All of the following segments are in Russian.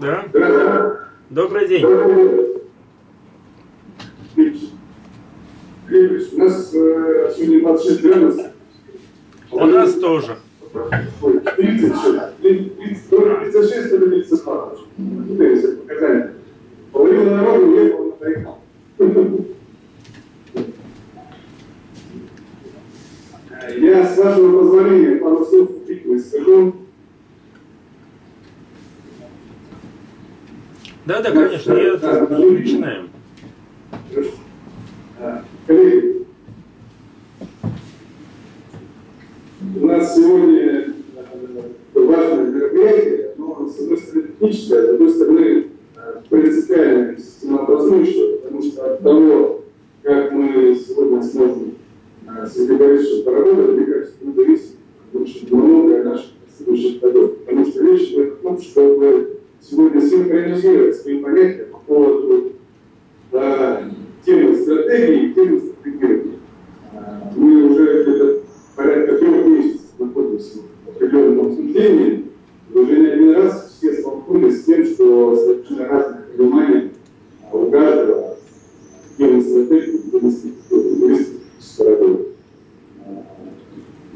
Да? Добрый день. У нас сегодня 26 градусов. У нас тоже. Ой, 36. 36 это 32. Ну, то есть, это показатель. Половина народа уехала на Байкал. Я, с вашего позволения, пару слов вступительных скажу. Да, да, конечно, я начинаем. А, Коллеги, у нас сегодня э, важное мероприятие, но с одной стороны техническое, с другой стороны э, принципиальное, системообразующее, потому что от того, как мы сегодня сможем э, с Сергеем Борисовичем поработать, мне кажется, зависеть очень многое наших следующих годов. Потому что речь идет о том, чтобы сегодня синхронизировать свои понятия по поводу э, темы стратегии и темы стратегирования. А, Мы уже где-то порядка трех месяцев находимся в определенном обсуждении. И уже не один раз все столкнулись с тем, что совершенно разное понимание а, у каждого темы стратегии и темы стратегической А,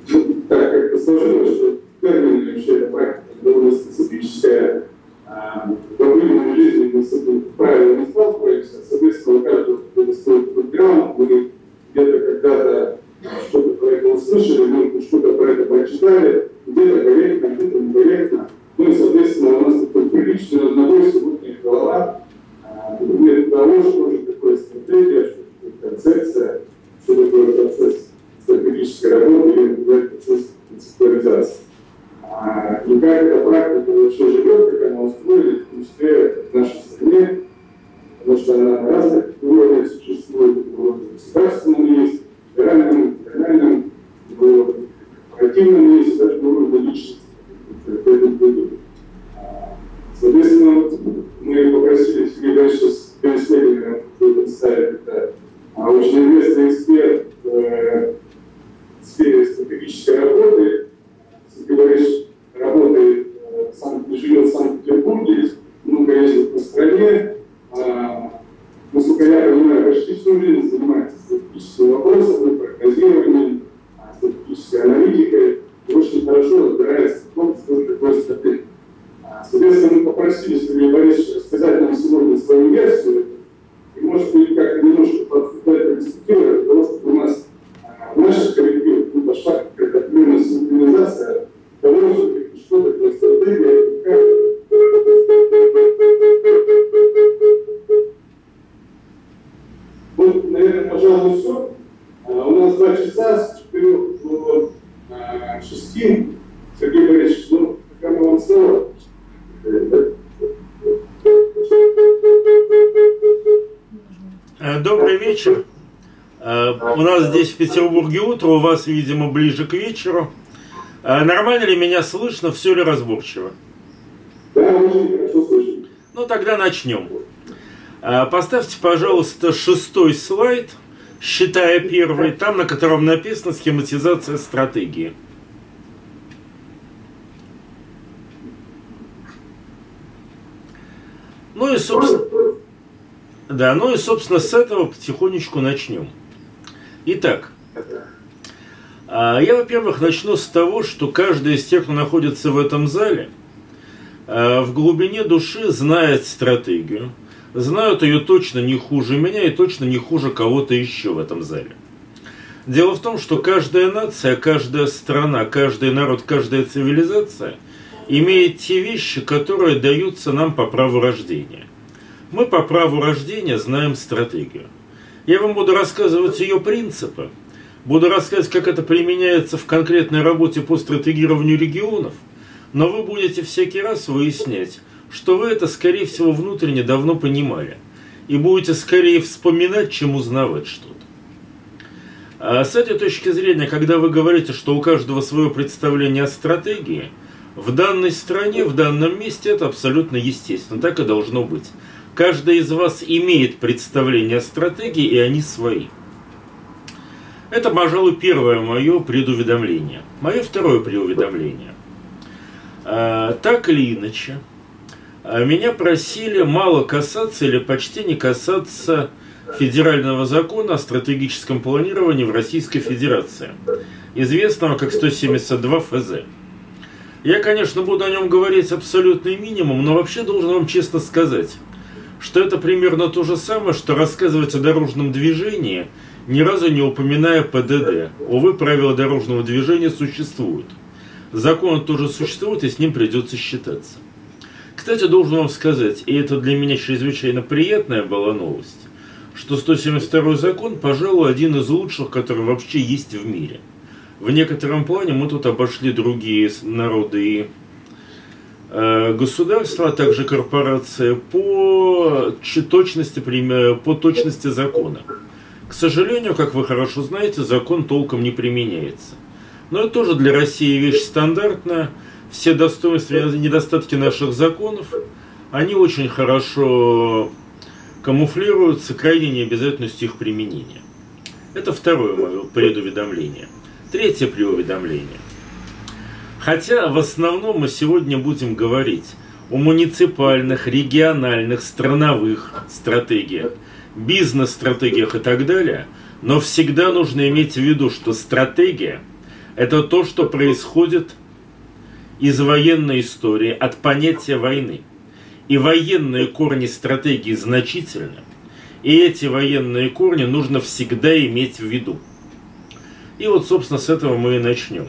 ну, Так как-то сложилось, что термин вообще практика довольно специфическая, а, в обыденной жизни мы с этим правильно не сталкиваемся. Соответственно, у каждого какой-то свой бэкграунд, мы где-то когда-то что-то про это услышали, мы что-то про это прочитали, где-то корректно, где-то некорректно. Ну и, соответственно, у нас такой приличный однобойство внутренних голова, а, нет того, что же такое стратегия, что такое концепция, что такое процесс стратегической работы или процесс концептуализации. А, и как эта практика вообще живет, как она устроена, в том числе в нашей стране, потому что она на разных уровнях существует, в государственном есть, в федеральном, региональном, в корпоративном есть, даже на уровне личности. А, Соответственно, мы попросили Сергея Борисовича с исследованием представить это очень известный эксперт э, в сфере стратегической работы, Сергей Борисович работает, э, Санкт- живет в Санкт-Петербурге, много ездит по стране. А, Насколько я понимаю, почти всю жизнь занимается стратегическими вопросами, прогнозированием, а, стратегической аналитикой и очень хорошо разбирается в том, что такое стратегия. А, Соответственно, мы попросили Сергея Борисовича рассказать нам сегодня свою версию, и, может быть, как-то немножко того, чтобы у нас а, в наших коллективах ну, пошла какая-то определенная синхронизация того, что такое стратегия, как Вот, наверное, пожалуй, все. А, У нас два часа с четырех до а, шести. Сергей Борисович, ну, пока мы вам слово. Э, Добрый вечер. Э, У нас здесь в Петербурге утро, у вас, видимо, ближе к вечеру. Э, Нормально ли меня слышно, все ли разборчиво? Ну, тогда начнем. Э, Поставьте, пожалуйста, шестой слайд, считая первый, там, на котором написано схематизация стратегии. Ну и, собственно, да, ну и, собственно, с этого потихонечку начнем. Итак, а, я, во-первых, начну с того, что каждый из тех, кто находится в этом зале, а, в глубине души знает стратегию, знают ее точно не хуже меня и точно не хуже кого-то еще в этом зале. Дело в том, что каждая нация, каждая страна, каждый народ, каждая цивилизация имеет те вещи, которые даются нам по праву рождения. Мы по праву рождения знаем стратегию. Я вам буду рассказывать ее принципы, буду рассказывать, как это применяется в конкретной работе по стратегированию регионов, но вы будете всякий раз выяснять, что вы это, скорее всего, внутренне давно понимали, и будете скорее вспоминать, чем узнавать что-то. А с этой точки зрения, когда вы говорите, что у каждого свое представление о стратегии, в данной стране, в данном месте это абсолютно естественно, так и должно быть. Каждый из вас имеет представление о стратегии, и они свои. Это, пожалуй, первое мое предуведомление. Мое второе предуведомление. А, так или иначе, а, меня просили мало касаться или почти не касаться федерального закона о стратегическом планировании в Российской Федерации, известного как 172 ФЗ. Я, конечно, буду о нем говорить абсолютный минимум, но вообще должен вам честно сказать, что это примерно то же самое, что рассказывать о дорожном движении, ни разу не упоминая ПДД. Увы, правила дорожного движения существуют. Закон тоже существует, и с ним придется считаться. Кстати, должен вам сказать, и это для меня чрезвычайно приятная была новость, что 172 закон, пожалуй, один из лучших, который вообще есть в мире. В некотором плане мы тут обошли другие народы и государства, а также корпорации по точности, по точности закона. К сожалению, как вы хорошо знаете, закон толком не применяется. Но это тоже для России вещь стандартная. Все достоинства и недостатки наших законов, они очень хорошо камуфлируются крайней необязательностью их применения. Это второе мое предуведомление. Третье преуведомление. Хотя в основном мы сегодня будем говорить о муниципальных, региональных, страновых стратегиях, бизнес-стратегиях и так далее, но всегда нужно иметь в виду, что стратегия – это то, что происходит из военной истории, от понятия войны. И военные корни стратегии значительны, и эти военные корни нужно всегда иметь в виду. И вот, собственно, с этого мы и начнем.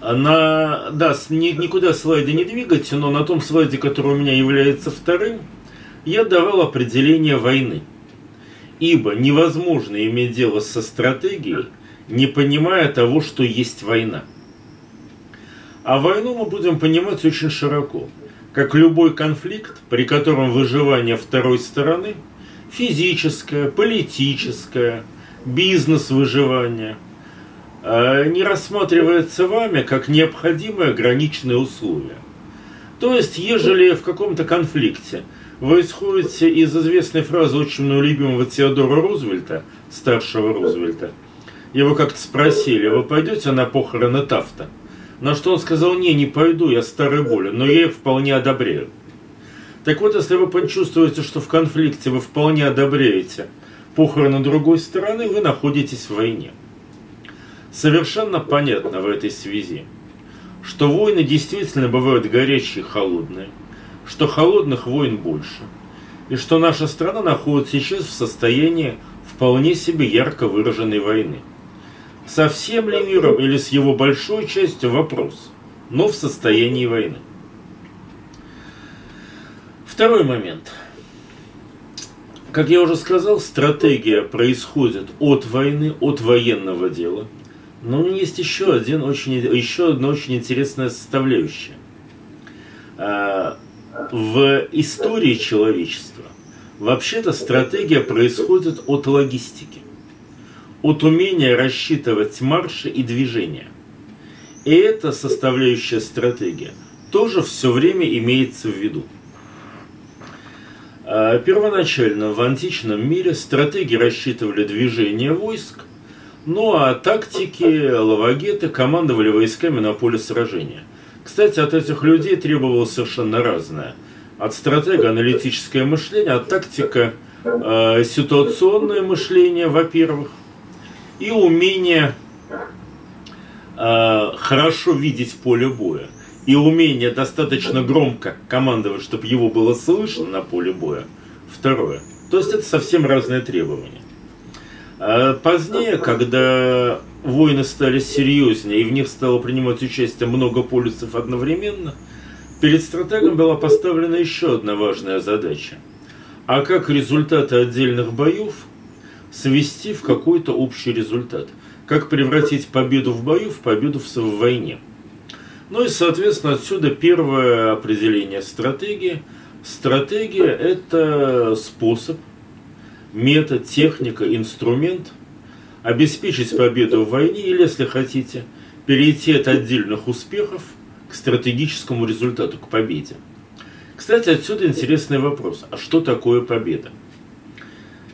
На, да, ни, никуда слайды не двигайте, но на том слайде, который у меня является вторым, я давал определение войны. Ибо невозможно иметь дело со стратегией, не понимая того, что есть война. А войну мы будем понимать очень широко, как любой конфликт, при котором выживание второй стороны физическое, политическое – бизнес выживания, а не рассматривается вами как необходимое ограниченное условие. То есть, ежели в каком-то конфликте вы исходите из известной фразы очень любимого Теодора Рузвельта, старшего Рузвельта, его как-то спросили, вы пойдете на похороны Тафта? На что он сказал, не, не пойду, я старый болен, но я их вполне одобряю. Так вот, если вы почувствуете, что в конфликте вы вполне одобряете – похороны другой стороны, вы находитесь в войне. Совершенно понятно в этой связи, что войны действительно бывают горячие и холодные, что холодных войн больше, и что наша страна находится сейчас в состоянии вполне себе ярко выраженной войны. Со всем ли миром или с его большой частью вопрос, но в состоянии войны. Второй момент – как я уже сказал, стратегия происходит от войны, от военного дела. Но у нее есть еще, один очень, еще одна очень интересная составляющая. А, в истории человечества вообще-то стратегия происходит от логистики, от умения рассчитывать марши и движения. И эта составляющая стратегия тоже все время имеется в виду. А, первоначально в античном мире стратеги рассчитывали движение войск, ну а тактики, лавагеты командовали войсками на поле сражения. Кстати, от этих людей требовалось совершенно разное. От стратега аналитическое мышление, от тактика э, ситуационное мышление, во-первых, и умение э, хорошо видеть поле боя и умение достаточно громко командовать, чтобы его было слышно на поле боя. Второе. То есть это совсем разные требования. А позднее, когда войны стали серьезнее и в них стало принимать участие много полюсов одновременно, перед стратегом была поставлена еще одна важная задача. А как результаты отдельных боев свести в какой-то общий результат? Как превратить победу в бою в победу в войне? Ну и, соответственно, отсюда первое определение стратегии. Стратегия – это способ, метод, техника, инструмент обеспечить победу в войне или, если хотите, перейти от отдельных успехов к стратегическому результату, к победе. Кстати, отсюда интересный вопрос. А что такое победа?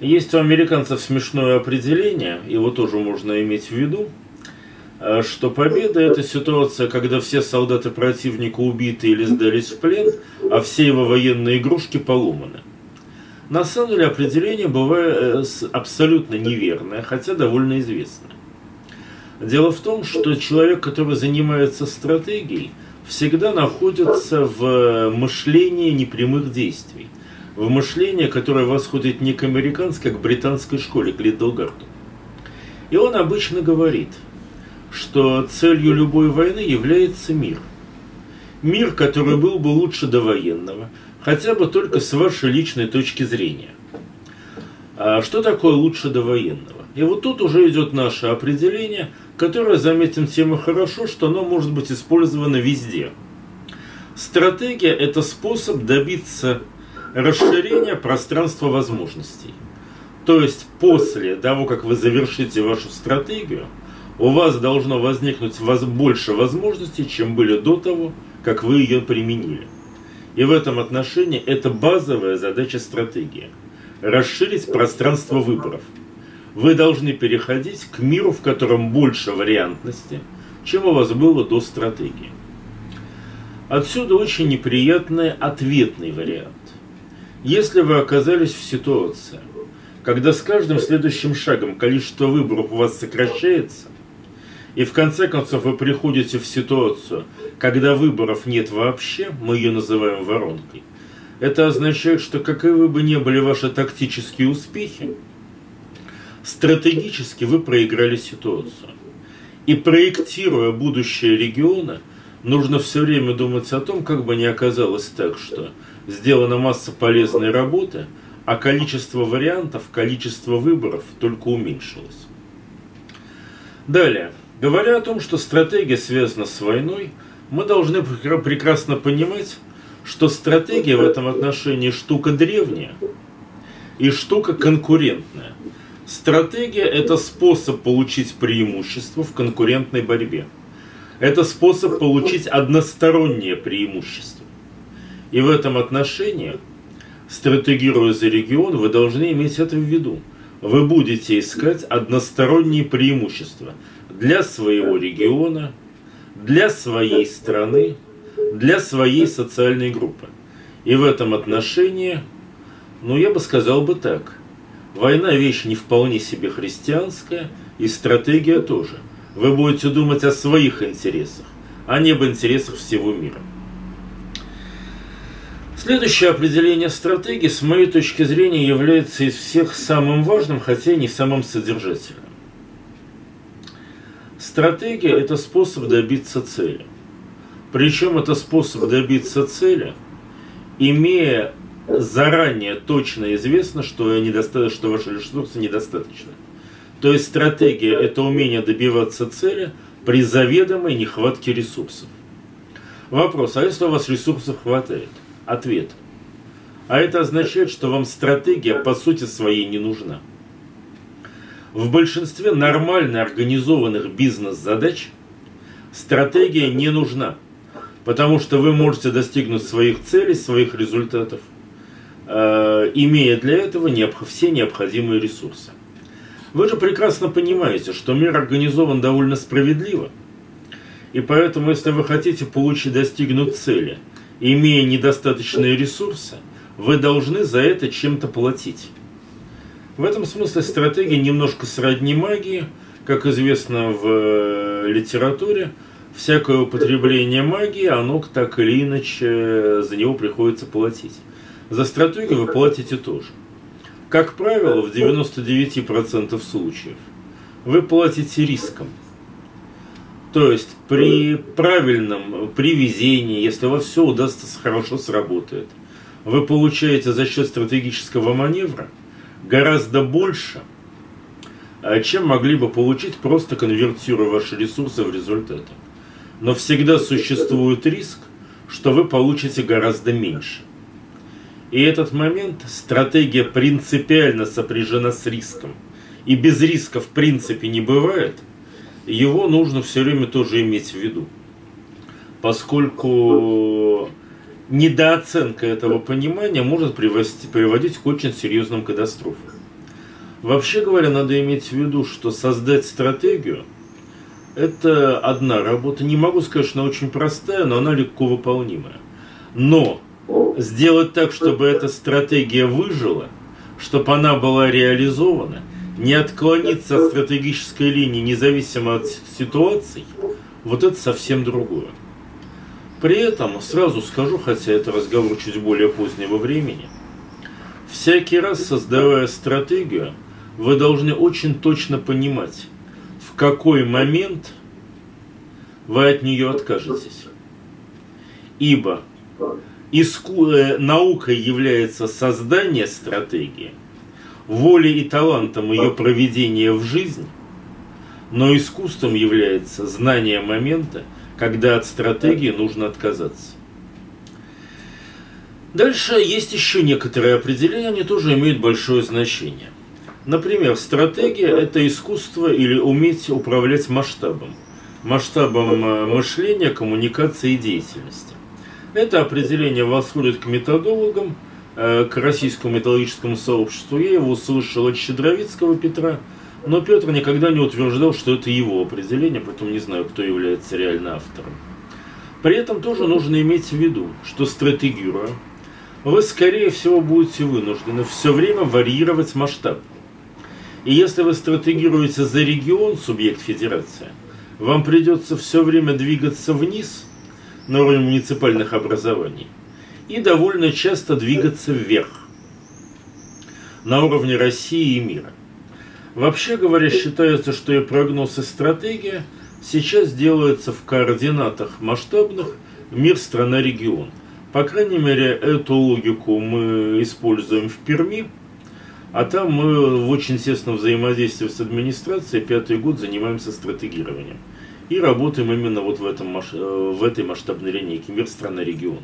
Есть у американцев смешное определение, его тоже можно иметь в виду, э, что победа – это ситуация, когда все солдаты противника убиты или сдались в плен, а все его военные игрушки поломаны. На самом деле определение бывает э, абсолютно неверное, хотя довольно известное. Дело в том, что человек, который занимается стратегией, всегда находится в мышлении непрямых действий – в мышление, которое восходит не к американской, а к британской школе, к Лиддлгарду. И он обычно говорит, что целью любой войны является мир. Мир, который был бы лучше довоенного, хотя бы только с вашей личной точки зрения. А что такое лучше довоенного? И вот тут уже идет наше определение, которое, заметим тем и хорошо, что оно может быть использовано везде. Стратегия – это способ добиться расширение пространства возможностей. То есть после того, как вы завершите вашу стратегию, у вас должно возникнуть больше возможностей, чем были до того, как вы ее применили. И в этом отношении это базовая задача стратегии – расширить пространство выборов. Вы должны переходить к миру, в котором больше вариантности, чем у вас было до стратегии. Отсюда очень неприятный ответный вариант. Если вы оказались в ситуации, когда с каждым следующим шагом количество выборов у вас сокращается, и в конце концов вы приходите в ситуацию, когда выборов нет вообще, мы ее называем воронкой, это означает, что каковы бы ни были ваши тактические успехи, стратегически вы проиграли ситуацию. И проектируя будущее региона, нужно все время думать о том, как бы не оказалось так, что сделана масса полезной работы, а количество вариантов, количество выборов только уменьшилось. Далее. Говоря о том, что стратегия связана с войной, мы должны прекрасно понимать, что стратегия в этом отношении штука древняя и штука конкурентная. Стратегия – это способ получить преимущество в конкурентной борьбе. Это способ получить одностороннее преимущество. И в этом отношении, стратегируя за регион, вы должны иметь это в виду. Вы будете искать односторонние преимущества для своего региона, для своей страны, для своей социальной группы. И в этом отношении, ну я бы сказал бы так, война вещь не вполне себе христианская, и стратегия тоже. Вы будете думать о своих интересах, а не об интересах всего мира. Следующее определение стратегии, с моей точки зрения, является из всех самым важным, хотя и не самым содержательным. Стратегия – это способ добиться цели. Причем это способ добиться цели, имея заранее точно известно, что, недоста... что ваши ресурсы недостаточны. То есть стратегия – это умение добиваться цели при заведомой нехватке ресурсов. Вопрос, а если у вас ресурсов хватает? Ответ. А это означает, что вам стратегия по сути своей не нужна. В большинстве нормально организованных бизнес-задач стратегия не нужна, потому что вы можете достигнуть своих целей, своих результатов, э, имея для этого все необходимые ресурсы. Вы же прекрасно понимаете, что мир организован довольно справедливо, и поэтому, если вы хотите получить, достигнуть цели – имея недостаточные ресурсы, вы должны за это чем-то платить. В этом смысле стратегия немножко сродни магии. Как известно в э, литературе, всякое употребление магии, оно так или иначе за него приходится платить. За стратегию вы платите тоже. Как правило, в 99% случаев вы платите риском – то есть при правильном, при везении, если у вас все удастся хорошо сработает, вы получаете за счет стратегического маневра гораздо больше, а, чем могли бы получить, просто конвертируя ваши ресурсы в результаты. Но всегда существует риск, что вы получите гораздо меньше. И этот момент стратегия принципиально сопряжена с риском. И без риска в принципе не бывает – его нужно все время тоже иметь в виду. Поскольку недооценка этого понимания может приводить, приводить к очень серьезным катастрофам. Вообще говоря, надо иметь в виду, что создать стратегию – это одна работа. Не могу сказать, что она очень простая, но она легко выполнимая. Но сделать так, чтобы эта стратегия выжила, чтобы она была реализована, не отклониться от стратегической линии, независимо от ситуаций, вот это совсем другое. При этом сразу скажу, хотя это разговор чуть более позднего времени, всякий раз создавая стратегию, вы должны очень точно понимать, в какой момент вы от нее откажетесь. Ибо иску... Э, наукой является создание стратегии, волей и талантом ее проведения в жизнь, но искусством является знание момента, когда от стратегии нужно отказаться. Дальше есть еще некоторые определения, они тоже имеют большое значение. Например, стратегия – это искусство или уметь управлять масштабом. Масштабом э, мышления, коммуникации и деятельности. Это определение восходит к методологам, э, к российскому методологическому сообществу. Я его услышал от Щедровицкого Петра, но Петр никогда не утверждал, что это его определение, поэтому не знаю, кто является реально автором. При этом тоже нужно иметь в виду, что стратегируя, вы, скорее всего, будете вынуждены все время варьировать масштаб. И если вы стратегируете за регион, субъект федерации, вам придется все время двигаться вниз на уровень муниципальных образований и довольно часто двигаться вверх на уровне России и мира. Вообще говоря, считается, что и прогноз, и стратегия сейчас делаются в координатах масштабных мир, страна, регион. По крайней мере, эту логику мы используем в Перми, а там мы в очень тесном взаимодействии с администрацией пятый год занимаемся стратегированием. И работаем именно вот в, этом, э, в этой масштабной линейке мир, страна, регион.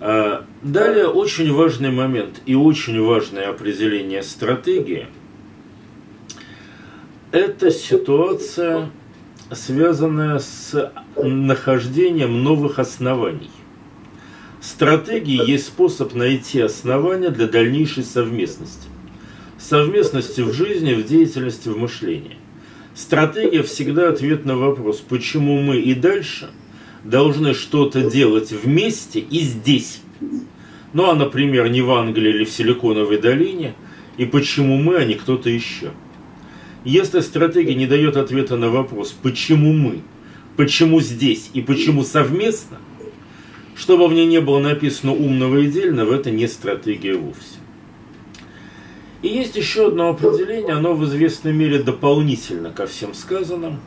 А, далее очень важный момент и очень важное определение стратегии – это ситуация, связанная с нахождением новых оснований. Стратегии есть способ найти основания для дальнейшей совместности. Совместности в жизни, в деятельности, в мышлении. Стратегия всегда ответ на вопрос, почему мы и дальше должны что-то делать вместе и здесь. Ну а, например, не в Англии или в Силиконовой долине, и почему мы, а не кто-то еще. Если стратегия не дает ответа на вопрос, почему мы, почему здесь и почему совместно, чтобы в ней не было написано умного и дельного, это не стратегия вовсе. И есть еще одно определение, оно в известной мере дополнительно ко всем сказанным.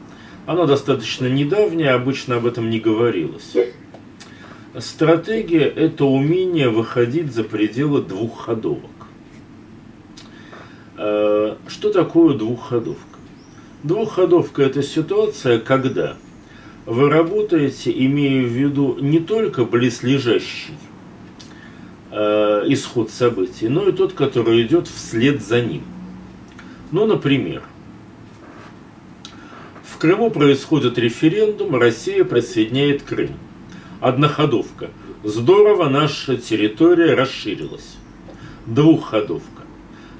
Оно достаточно недавнее, обычно об этом не говорилось. Стратегия – это умение выходить за пределы двухходовок. Э, что такое двухходовка? Двухходовка – это ситуация, когда вы работаете, имея в виду не только близлежащий э, исход событий, но и тот, который идет вслед за ним. Ну, например, в Крыму происходит референдум, Россия присоединяет Крым. Одноходовка. Здорово, наша территория расширилась. Двухходовка.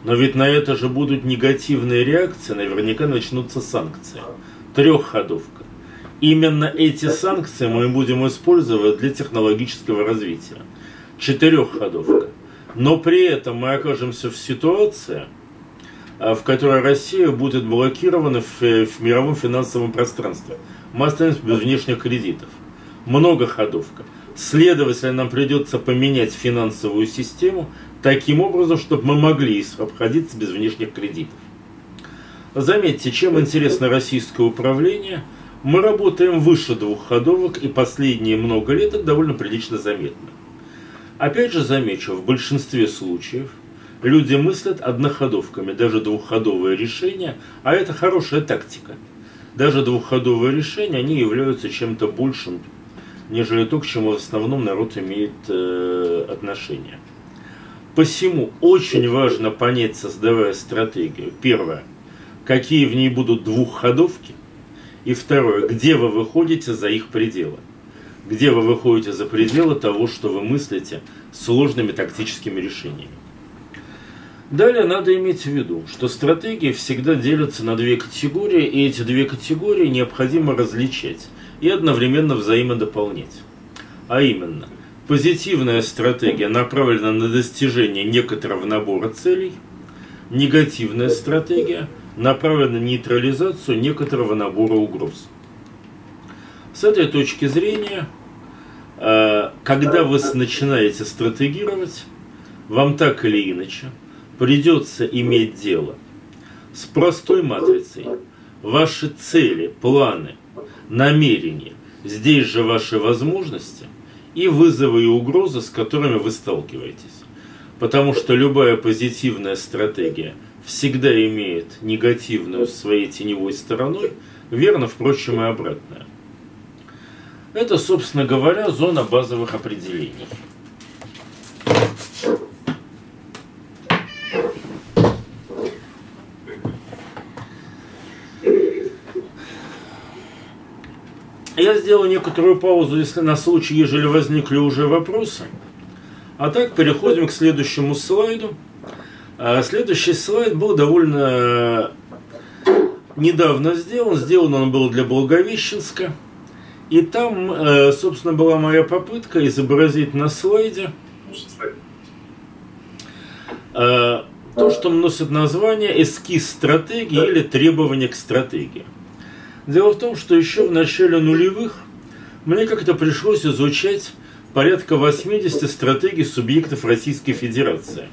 Но ведь на это же будут негативные реакции, наверняка начнутся санкции. Трехходовка. Именно эти санкции мы будем использовать для технологического развития. Четырехходовка. Но при этом мы окажемся в ситуации, а, в которой Россия будет блокирована в, в мировом финансовом пространстве. Мы останемся без внешних кредитов. Многоходовка. Следовательно, нам придется поменять финансовую систему таким образом, чтобы мы могли обходиться без внешних кредитов. Заметьте, чем интересно российское управление, мы работаем выше двух ходовок и последние много лет это довольно прилично заметно. Опять же замечу, в большинстве случаев люди мыслят одноходовками, даже двухходовое решение, а это хорошая тактика. Даже двухходовые решения, они являются чем-то большим, нежели то, к чему в основном народ имеет э, отношение. Посему очень важно понять, создавая стратегию. Первое, какие в ней будут двухходовки. И второе, где вы выходите за их пределы. Где вы выходите за пределы того, что вы мыслите сложными тактическими решениями. Далее надо иметь в виду, что стратегии всегда делятся на две категории, и эти две категории необходимо различать и одновременно взаимодополнять. А именно, позитивная стратегия направлена на достижение некоторого набора целей, негативная стратегия направлена на нейтрализацию некоторого набора угроз. С этой точки зрения, э, когда вы начинаете стратегировать, вам так или иначе придется иметь дело с простой матрицей. Ваши цели, планы, намерения, здесь же ваши возможности и вызовы и угрозы, с которыми вы сталкиваетесь. Потому что любая позитивная стратегия всегда имеет негативную своей теневой стороной, верно, впрочем, и обратное. Это, собственно говоря, зона базовых определений. Я сделал некоторую паузу, если на случай, ежели возникли уже вопросы. А так переходим к следующему слайду. А следующий слайд был довольно недавно сделан. Сделан он был для Благовещенска. И там, э, собственно, была моя попытка изобразить на слайде э, то, что носит название эскиз стратегии или требования к стратегии. Дело в том, что еще в начале нулевых мне как-то пришлось изучать порядка 80 стратегий субъектов Российской Федерации.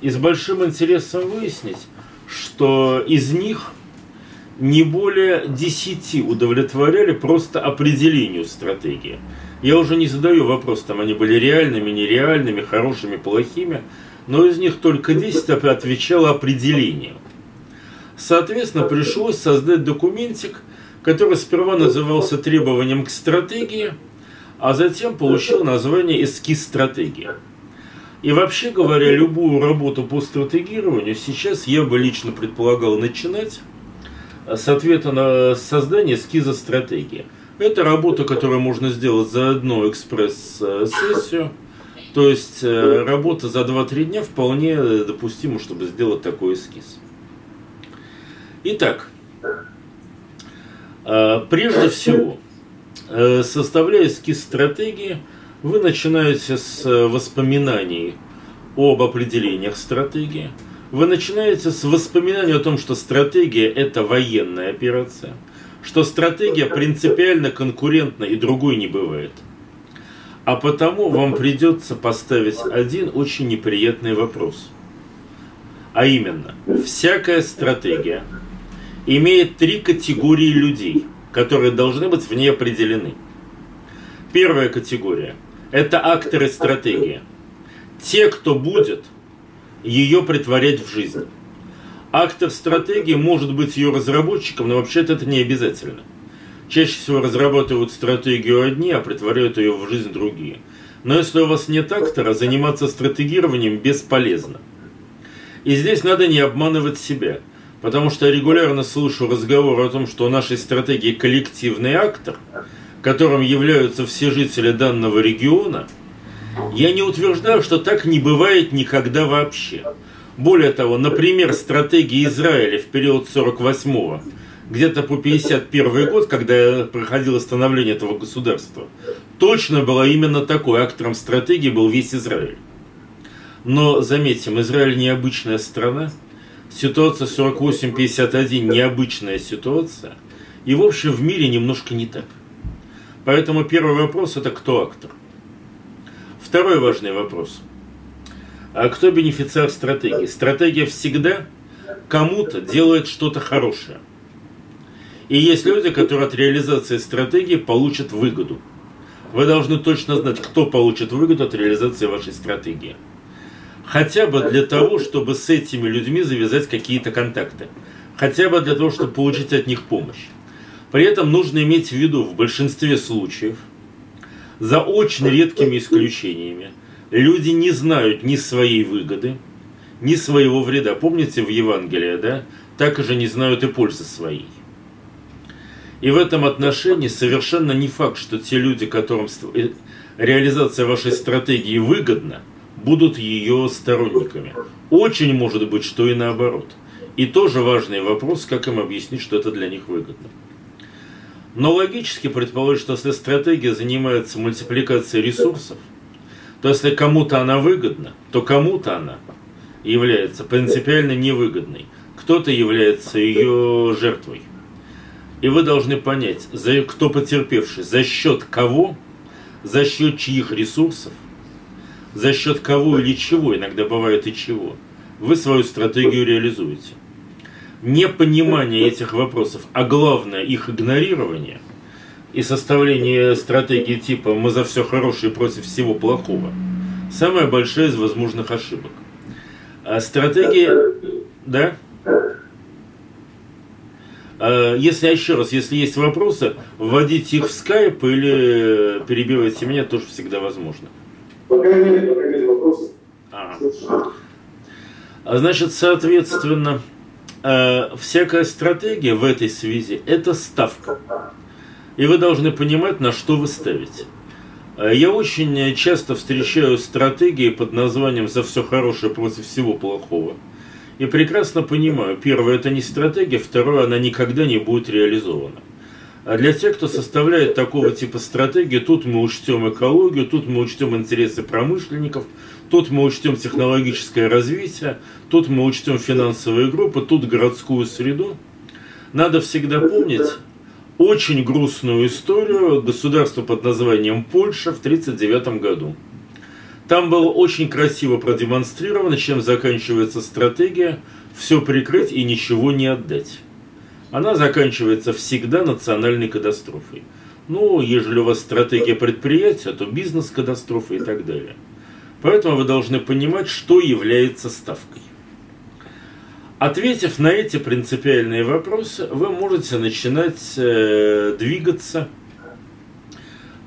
И с большим интересом выяснить, что из них не более 10 удовлетворяли просто определению стратегии. Я уже не задаю вопрос, там они были реальными, нереальными, хорошими, плохими, но из них только 10 отвечало определению. Соответственно, пришлось создать документик, который сперва назывался требованием к стратегии, а затем получил название эскиз стратегии. И вообще говоря, любую работу по стратегированию сейчас я бы лично предполагал начинать с ответа на создание эскиза стратегии. Это работа, которую можно сделать за одну экспресс-сессию. То есть э, работа за 2-3 дня вполне допустима, чтобы сделать такой эскиз. Итак, прежде всего, э, составляя эскиз стратегии, вы начинаете с воспоминаний об определениях стратегии – вы начинаете с воспоминания о том, что стратегия – это военная операция, что стратегия принципиально конкурентна и другой не бывает. А потому вам придется поставить один очень неприятный вопрос. А именно, всякая стратегия имеет три категории людей, которые должны быть в ней определены. Первая категория – это акторы стратегии. Те, кто будет – ее притворять в жизнь. Актор стратегии может быть ее разработчиком, но вообще-то это не обязательно. Чаще всего разрабатывают стратегию одни, а притворяют ее в жизнь другие. Но если у вас нет актора, заниматься стратегированием бесполезно. И здесь надо не обманывать себя, потому что я регулярно слышу разговоры о том, что у нашей стратегии коллективный актор, которым являются все жители данного региона – я не утверждаю, что так не бывает никогда вообще. Более того, например, стратегия Израиля в период 48-го, где-то по 51 год, когда проходило становление этого государства, точно была именно такой. Актором стратегии был весь Израиль. Но, заметим, Израиль необычная страна, ситуация 48-51 необычная ситуация, и, в общем, в мире немножко не так. Поэтому первый вопрос – это кто актор? Второй важный вопрос. А кто бенефициар стратегии? Стратегия всегда кому-то делает что-то хорошее. И есть люди, которые от реализации стратегии получат выгоду. Вы должны точно знать, кто получит выгоду от реализации вашей стратегии. Хотя бы для того, чтобы с этими людьми завязать какие-то контакты. Хотя бы для того, чтобы получить от них помощь. При этом нужно иметь в виду, в большинстве случаев – за очень редкими исключениями. Люди не знают ни своей выгоды, ни своего вреда. Помните в Евангелии, да? Так же не знают и пользы своей. И в этом отношении совершенно не факт, что те люди, которым э, реализация вашей стратегии выгодна, будут ее сторонниками. Очень может быть, что и наоборот. И тоже важный вопрос, как им объяснить, что это для них выгодно. Но логически предположить, что если стратегия занимается мультипликацией ресурсов, то если кому-то она выгодна, то кому-то она является принципиально невыгодной. Кто-то является ее жертвой. И вы должны понять, за, кто потерпевший, за счет кого, за счет чьих ресурсов, за счет кого или чего, иногда бывает и чего, вы свою стратегию реализуете. Непонимание этих вопросов, а главное их игнорирование и составление стратегии типа «мы за все хорошее против всего плохого» – самая большая из возможных ошибок. А стратегия... Да? А, если еще раз, если есть вопросы, вводите их в скайп или перебивайте меня, тоже всегда возможно. А. а значит, соответственно, э, всякая стратегия в этой связи – это ставка. И вы должны понимать, на что вы ставите. Э, я очень часто встречаю стратегии под названием «за все хорошее против всего плохого». И прекрасно понимаю, первое – это не стратегия, второе – она никогда не будет реализована. А для тех, кто составляет такого типа стратегии, тут мы учтем экологию, тут мы учтем интересы промышленников, тут мы учтем технологическое развитие, тут мы учтем финансовые группы, тут городскую среду. Надо всегда помнить, очень грустную историю государства под названием Польша в 1939 году. Там было очень красиво продемонстрировано, чем заканчивается стратегия «все прикрыть и ничего не отдать». Она заканчивается всегда национальной катастрофой. Ну, ежели у вас стратегия предприятия, то бизнес-катастрофа и так далее. Поэтому вы должны понимать, что является ставкой. Ответив на эти принципиальные вопросы, вы можете начинать э, двигаться,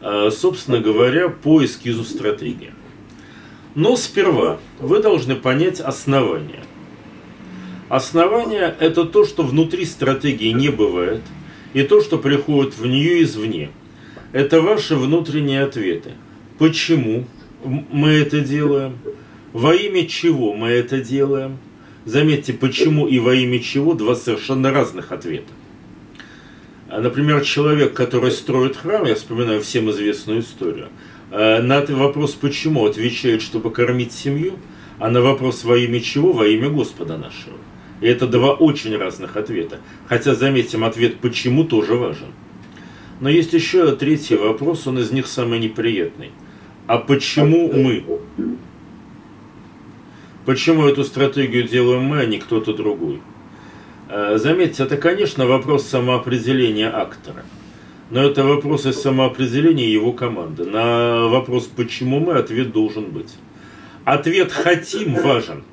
э, собственно говоря, по эскизу стратегии. Но сперва вы должны понять основания. Основание – это то, что внутри стратегии не бывает, и то, что приходит в нее извне. Это ваши внутренние ответы. Почему мы это делаем? Во имя чего мы это делаем – Заметьте, почему и во имя чего два совершенно разных ответа. А, например, человек, который строит храм, я вспоминаю всем известную историю, а, на вопрос «почему?» отвечает, чтобы кормить семью, а на вопрос «во имя чего?» во имя Господа нашего. И это два очень разных ответа. Хотя, заметим, ответ «почему» тоже важен. Но есть еще третий вопрос, он из них самый неприятный. А почему мы? Почему эту стратегию делаем мы, а не кто-то другой? Э, заметьте, это, конечно, вопрос самоопределения актора. Но это вопрос и самоопределения его команды. На вопрос «почему мы» ответ должен быть. Ответ «хотим» важен.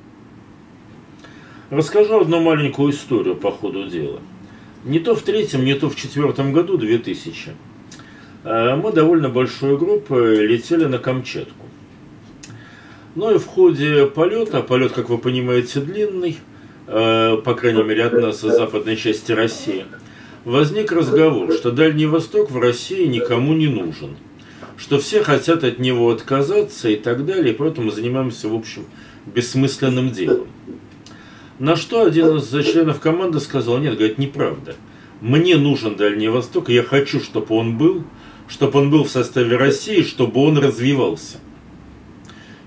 Расскажу одну маленькую историю по ходу дела. Не то в третьем, не то в четвертом году, 2000. Э, мы довольно большой группой летели на Камчатку. Ну и в ходе полета, полет, как вы понимаете, длинный, э, по крайней мере от нас из западной части России, возник разговор, что Дальний Восток в России никому не нужен, что все хотят от него отказаться и так далее, и поэтому занимаемся, в общем, бессмысленным делом. На что один из членов команды сказал, нет, говорит, неправда. Мне нужен Дальний Восток, я хочу, чтобы он был, чтобы он был в составе России, чтобы он развивался.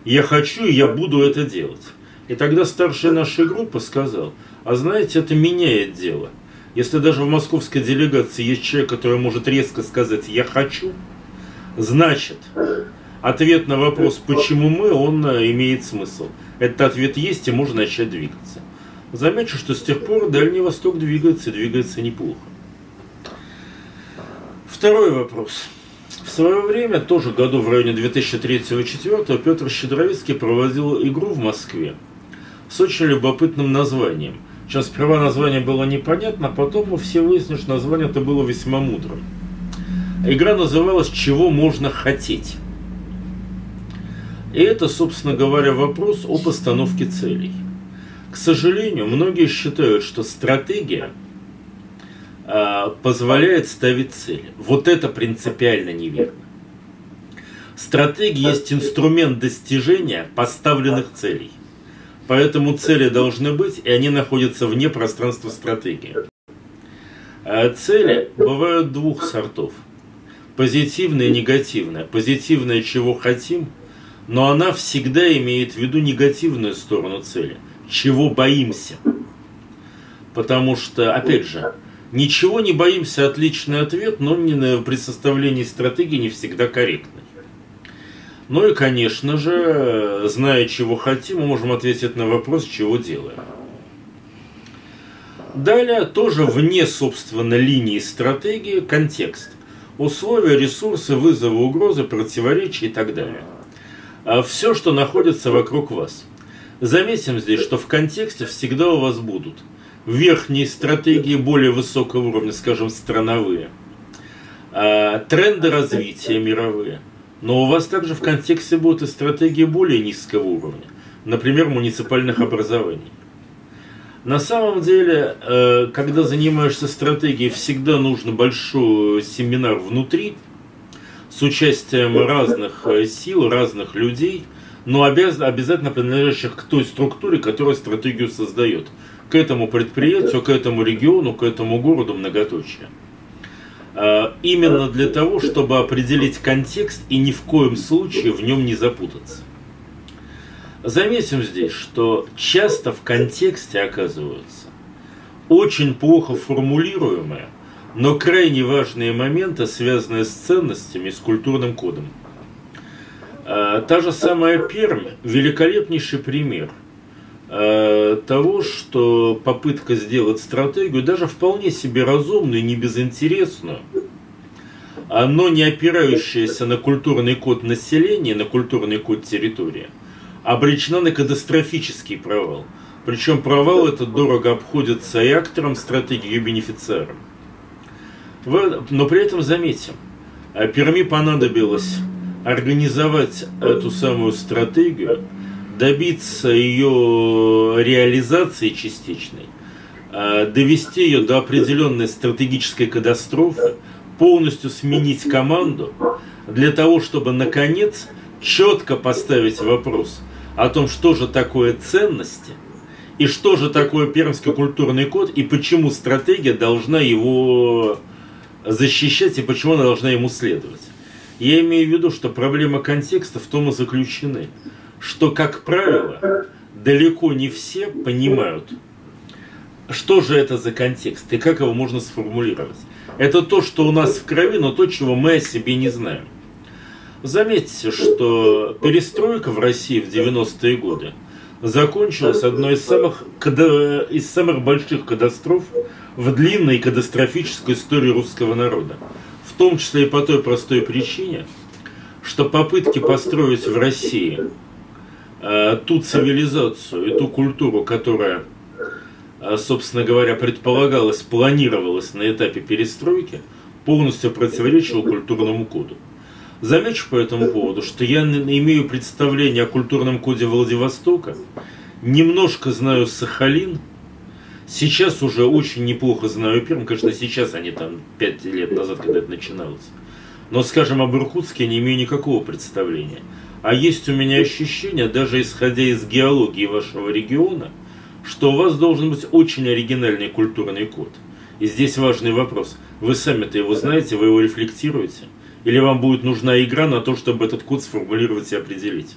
Я хочу, и я буду это делать. И тогда старшая нашей группы сказал, а знаете, это меняет дело. Если даже в московской делегации есть человек, который может резко сказать «я хочу», значит, ответ на вопрос «почему мы?» он имеет смысл. Этот ответ есть, и можно начать двигаться. Замечу, что с тех пор Дальний Восток двигается, двигается неплохо. Второй вопрос. В свое время, тоже году в районе 2003-2004, Петр Щедровицкий проводил игру в Москве с очень любопытным названием. Сейчас сперва название было непонятно, а потом мы все выяснили, что название это было весьма мудрым. Игра называлась «Чего можно хотеть?». И это, собственно говоря, вопрос о постановке целей. К сожалению, многие считают, что стратегия – а, позволяет ставить цели. Вот это принципиально неверно. Стратегия есть инструмент достижения поставленных целей. Поэтому цели должны быть, и они находятся вне пространства стратегии. А цели бывают двух сортов. Позитивная и негативная. Позитивная, чего хотим, но она всегда имеет в виду негативную сторону цели. Чего боимся. Потому что, опять же, ничего не боимся отличный ответ, но при составлении стратегии не всегда корректный. Ну и, конечно же, зная, чего хотим, мы можем ответить на вопрос, чего делаем. Далее, тоже вне, собственно, линии стратегии, контекст. Условия, ресурсы, вызовы, угрозы, противоречия и так далее. А все, что находится вокруг вас. Заметим здесь, что в контексте всегда у вас будут верхние стратегии более высокого уровня, скажем, страновые, а, тренды развития мировые – но у вас также в контексте будут и стратегии более низкого уровня, например, муниципальных образований. На самом деле, э, когда занимаешься стратегией, всегда нужно большой семинар внутри, с участием разных э, сил, разных людей, но обязательно принадлежащих к той структуре, которая стратегию создает. К этому предприятию, к этому региону, к этому городу многоточие. Э, именно для того, чтобы определить контекст и ни в коем случае в нем не запутаться. Заметим здесь, что часто в контексте оказываются очень плохо формулируемые, но крайне важные моменты, связанные с ценностями, с культурным кодом. Э, та же самая Пермь – великолепнейший пример – Э, того, что попытка сделать стратегию, даже вполне себе разумную, не безинтересную, но не опирающаяся на культурный код населения, на культурный код территории, обречена на катастрофический провал. Причем провал этот дорого обходится и акторам стратегии, и бенефициарам. Но при этом заметим, э, Перми понадобилось организовать эту самую стратегию – добиться ее реализации частичной, а, довести ее до определенной стратегической катастрофы, полностью сменить команду, для того, чтобы, наконец, четко поставить вопрос о том, что же такое ценности, и что же такое пермский культурный код, и почему стратегия должна его защищать, и почему она должна ему следовать. Я имею в виду, что проблема контекста в том и заключены, что, как правило, далеко не все понимают, что же это за контекст и как его можно сформулировать. Это то, что у нас в крови, но то, чего мы о себе не знаем. Заметьте, что перестройка в России в 90-е годы закончилась одной из самых, из самых больших катастроф в длинной катастрофической истории русского народа. Том числе и по той простой причине, что попытки построить в России Э, ту цивилизацию и ту культуру, которая, э, собственно говоря, предполагалась, планировалась на этапе перестройки, полностью противоречила культурному коду. Замечу по этому поводу, что я имею представление о культурном коде Владивостока, немножко знаю Сахалин, сейчас уже очень неплохо знаю Пермь, конечно, сейчас они там пять лет назад, когда это начиналось. Но, скажем, об Иркутске я не имею никакого представления. А есть у меня ощущение, даже исходя из геологии вашего региона, что у вас должен быть очень оригинальный культурный код. И здесь важный вопрос. Вы сами-то его знаете, вы его рефлектируете? Или вам будет нужна игра на то, чтобы этот код сформулировать и определить?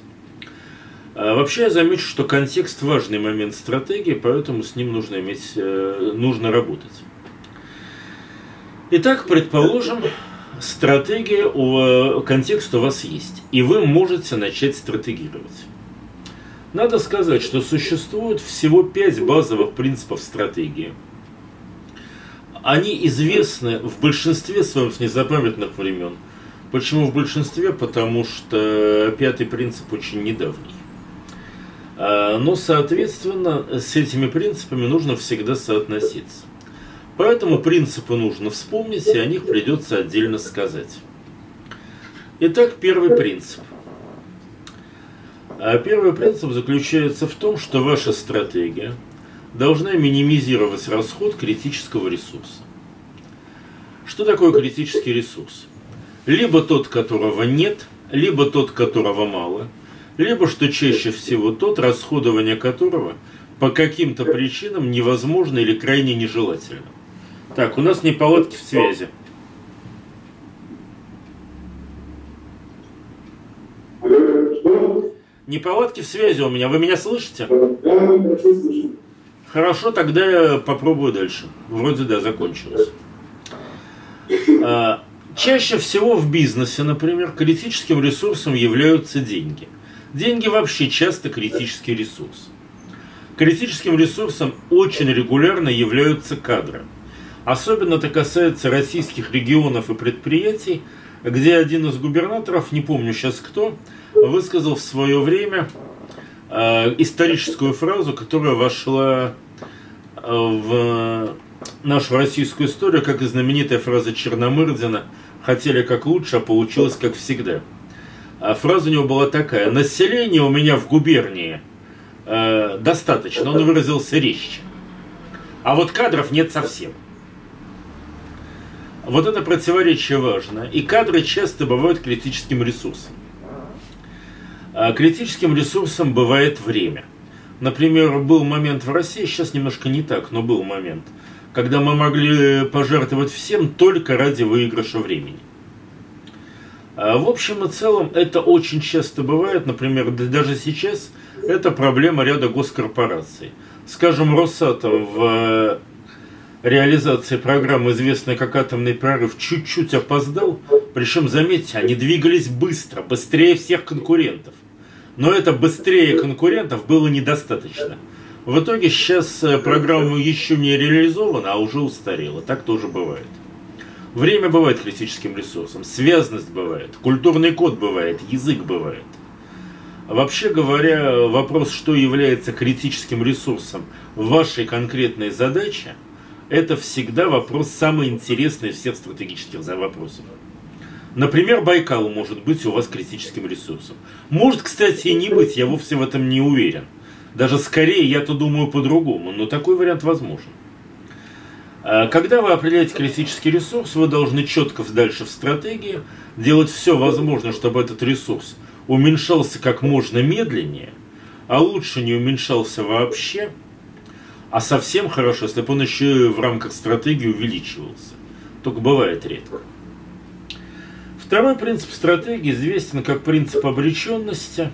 А вообще я замечу, что контекст важный момент стратегии, поэтому с ним нужно иметь, э, нужно работать. Итак, предположим, стратегия, у, контекст у вас есть, и вы можете начать стратегировать. Надо сказать, что существует всего пять базовых принципов стратегии. Они известны в большинстве своем с незапамятных времен. Почему в большинстве? Потому что пятый принцип очень недавний. А, но, соответственно, с этими принципами нужно всегда соотноситься. Поэтому принципы нужно вспомнить, и о них придется отдельно сказать. Итак, первый принцип. А первый принцип заключается в том, что ваша стратегия должна минимизировать расход критического ресурса. Что такое критический ресурс? Либо тот, которого нет, либо тот, которого мало, либо, что чаще всего, тот, расходование которого по каким-то причинам невозможно или крайне нежелательно. Так, у нас неполадки в связи. Неполадки в связи у меня. Вы меня слышите? Хорошо, тогда я попробую дальше. Вроде да, закончилось. А, чаще всего в бизнесе, например, критическим ресурсом являются деньги. Деньги вообще часто критический ресурс. Критическим ресурсом очень регулярно являются кадры. Особенно это касается российских регионов и предприятий, где один из губернаторов, не помню сейчас кто, высказал в свое время э, историческую фразу, которая вошла э, в нашу российскую историю, как и знаменитая фраза Черномырдина «хотели как лучше, а получилось как всегда». А фраза у него была такая «население у меня в губернии э, достаточно», он выразился резче. А вот кадров нет совсем. Вот это противоречие важно. И кадры часто бывают критическим ресурсом. А критическим ресурсом бывает время. Например, был момент в России, сейчас немножко не так, но был момент, когда мы могли пожертвовать всем только ради выигрыша времени. А в общем и целом это очень часто бывает, например, даже сейчас это проблема ряда госкорпораций. Скажем, Росатом в реализации программы, известной как «Атомный прорыв», чуть-чуть опоздал. Причем, заметьте, они двигались быстро, быстрее всех конкурентов. Но это быстрее конкурентов было недостаточно. В итоге сейчас э, программа еще не реализована, а уже устарела. Так тоже бывает. Время бывает критическим ресурсом, связанность бывает, культурный код бывает, язык бывает. Вообще говоря, вопрос, что является критическим ресурсом вашей конкретной задаче – это всегда вопрос самый интересный из всех стратегических вопросов. Например, Байкал может быть у вас критическим ресурсом. Может, кстати, и не быть, я вовсе в этом не уверен. Даже скорее я-то думаю по-другому, но такой вариант возможен. А когда вы определяете критический ресурс, вы должны четко дальше в стратегии делать все возможное, чтобы этот ресурс уменьшался как можно медленнее, а лучше не уменьшался вообще – а совсем хорошо, если бы он еще в рамках стратегии увеличивался. Только бывает редко. Второй принцип стратегии известен как принцип обреченности.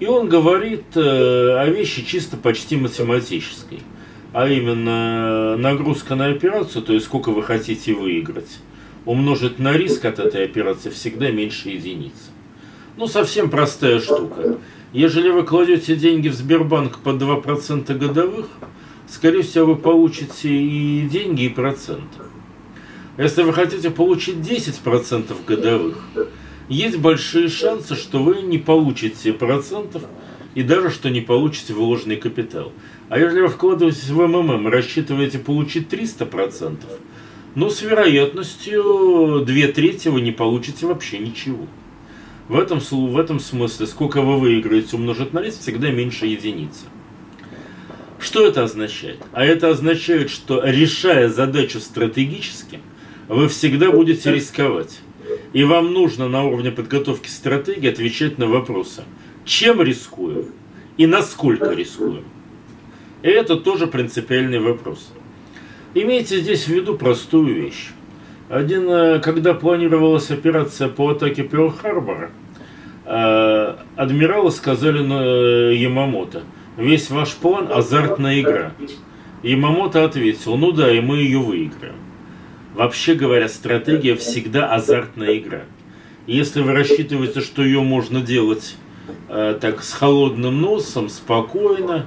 И он говорит э, о вещи чисто почти математической. А именно нагрузка на операцию, то есть сколько вы хотите выиграть, умножить на риск от этой операции всегда меньше единицы. Ну, совсем простая штука. Ежели вы кладете деньги в Сбербанк под 2% годовых, скорее всего, вы получите и деньги, и проценты. Если вы хотите получить 10% годовых, есть большие шансы, что вы не получите процентов и даже что не получите вложенный капитал. А если вы вкладываетесь в МММ рассчитываете получить 300%, ну, с вероятностью 2 трети вы не получите вообще ничего. В этом, в этом смысле, сколько вы выиграете умножить на риск, всегда меньше единицы. Что это означает? А это означает, что решая задачу стратегически, вы всегда будете рисковать. И вам нужно на уровне подготовки стратегии отвечать на вопросы. Чем рискуем и насколько рискуем? И это тоже принципиальный вопрос. Имейте здесь в виду простую вещь. Один, э, когда планировалась операция по атаке Перл-Харбора, э, адмиралы сказали на э, Ямамото – весь ваш план азартная игра. И Мамото ответил, ну да, и мы ее выиграем. Вообще говоря, стратегия всегда азартная игра. Если вы рассчитываете, что ее можно делать э, так с холодным носом, спокойно,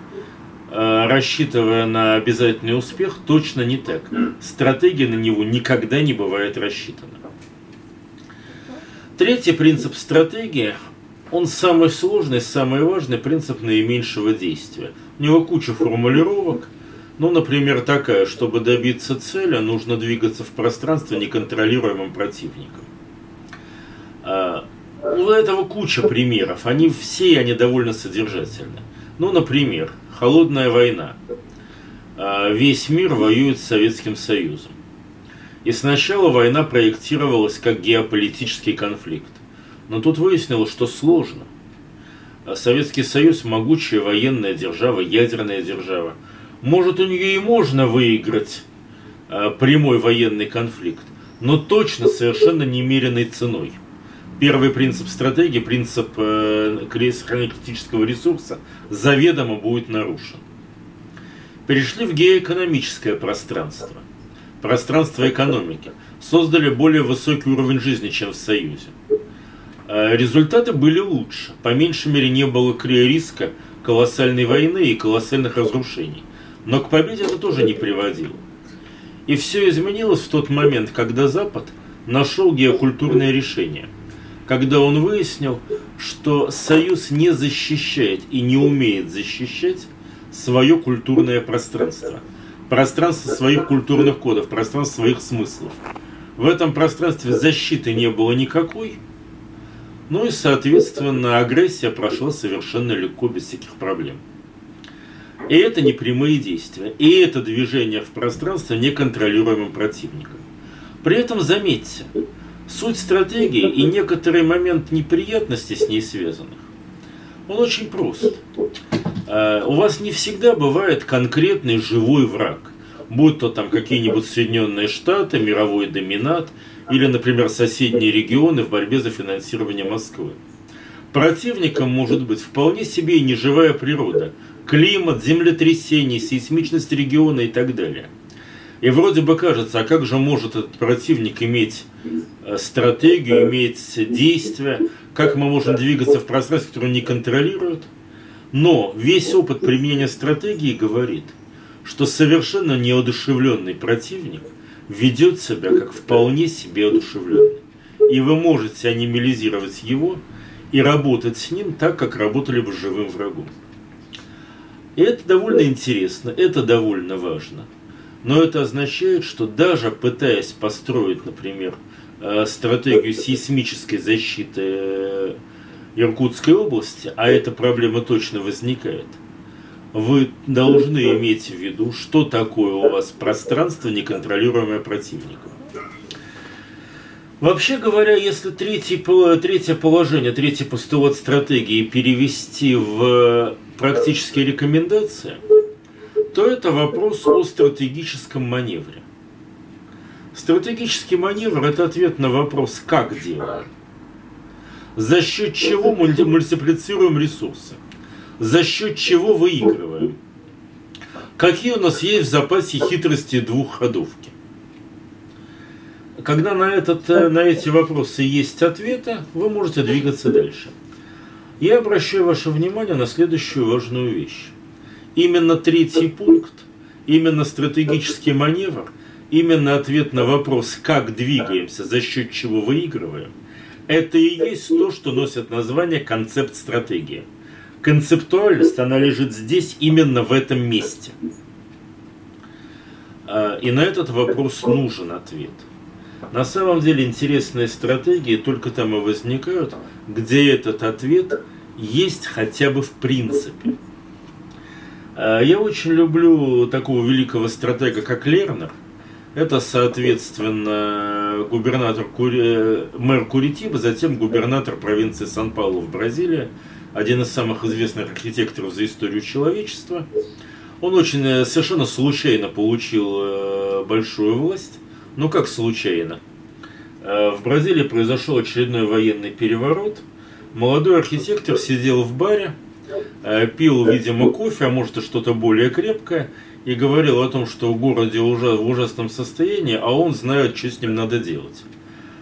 рассчитывая на обязательный успех, точно не так. Стратегия на него никогда не бывает рассчитана. Третий принцип стратегии он самый сложный, самый важный принцип наименьшего действия. У него куча формулировок. Ну, например, такая, чтобы добиться цели, нужно двигаться в пространстве неконтролируемым противником. А, у этого куча примеров. Они все, они довольно содержательны. Ну, например, холодная война. А, весь мир воюет с Советским Союзом. И сначала война проектировалась как геополитический конфликт. Но тут выяснилось, что сложно. А Советский Союз – могучая военная держава, ядерная держава. Может, у нее и можно выиграть а, прямой военный конфликт, но точно совершенно немеренной ценой. Первый принцип стратегии, принцип э, сохранения критического ресурса, заведомо будет нарушен. Перешли в геоэкономическое пространство, пространство экономики. Создали более высокий уровень жизни, чем в Союзе. Э, результаты были лучше. По меньшей мере не было риска колоссальной войны и колоссальных разрушений. Но к победе это тоже не приводило. И все изменилось в тот момент, когда Запад нашел геокультурное решение. Когда он выяснил, что Союз не защищает и не умеет защищать свое культурное пространство. Пространство своих культурных кодов, пространство своих смыслов. В этом пространстве защиты не было никакой – ну и, соответственно, агрессия прошла совершенно легко, без всяких проблем. И это не прямые действия. И это движение в пространстве неконтролируемым противником. При этом заметьте, суть стратегии и некоторый момент неприятности с ней связанных, он очень прост. А, у вас не всегда бывает конкретный живой враг. Будь то там какие-нибудь Соединенные Штаты, мировой доминат – или, например, соседние регионы в борьбе за финансирование Москвы. Противником может быть вполне себе и неживая природа, климат, землетрясения, сейсмичность региона и так далее. И вроде бы кажется, а как же может этот противник иметь э, стратегию, иметь действия, как мы можем двигаться в пространстве, которое не контролирует? Но весь опыт применения стратегии говорит, что совершенно неодушевленный противник – ведет себя как вполне себе одушевленный. И вы можете анимализировать его и работать с ним так, как работали бы с живым врагом. И это довольно интересно, это довольно важно. Но это означает, что даже пытаясь построить, например, э, стратегию сейсмической защиты э, Иркутской области, а эта проблема точно возникает – вы должны иметь в виду, что такое у вас пространство, неконтролируемое противником. Вообще говоря, если третье, третье положение, третий постулат стратегии перевести в практические рекомендации, то это вопрос о стратегическом маневре. Стратегический маневр – это ответ на вопрос «как делаем?», за счет чего мультиплицируем ресурсы – за счет чего выигрываем. Какие у нас есть в запасе хитрости двухходовки? Когда на, этот, э, на эти вопросы есть ответы, вы можете двигаться дальше. Я обращаю ваше внимание на следующую важную вещь. Именно третий пункт, именно стратегический маневр, именно ответ на вопрос, как двигаемся, за счет чего выигрываем, это и есть то, что носит название концепт стратегии концептуальность, она лежит здесь, именно в этом месте. А, и на этот вопрос нужен ответ. На самом деле интересные стратегии только там и возникают, где этот ответ есть хотя бы в принципе. А, я очень люблю такого великого стратега, как Лернер. Это, соответственно, губернатор, мэр Куритиба, затем губернатор провинции Сан-Паулу в Бразилии – один из самых известных архитекторов за историю человечества. Он очень э, совершенно случайно получил э, большую власть. Ну как случайно? Э, в Бразилии произошел очередной военный переворот. Молодой архитектор сидел в баре, пил, видимо, кофе, а может и что-то более крепкое, и говорил о том, что в городе уже в ужасном состоянии, а он знает, что с ним надо делать.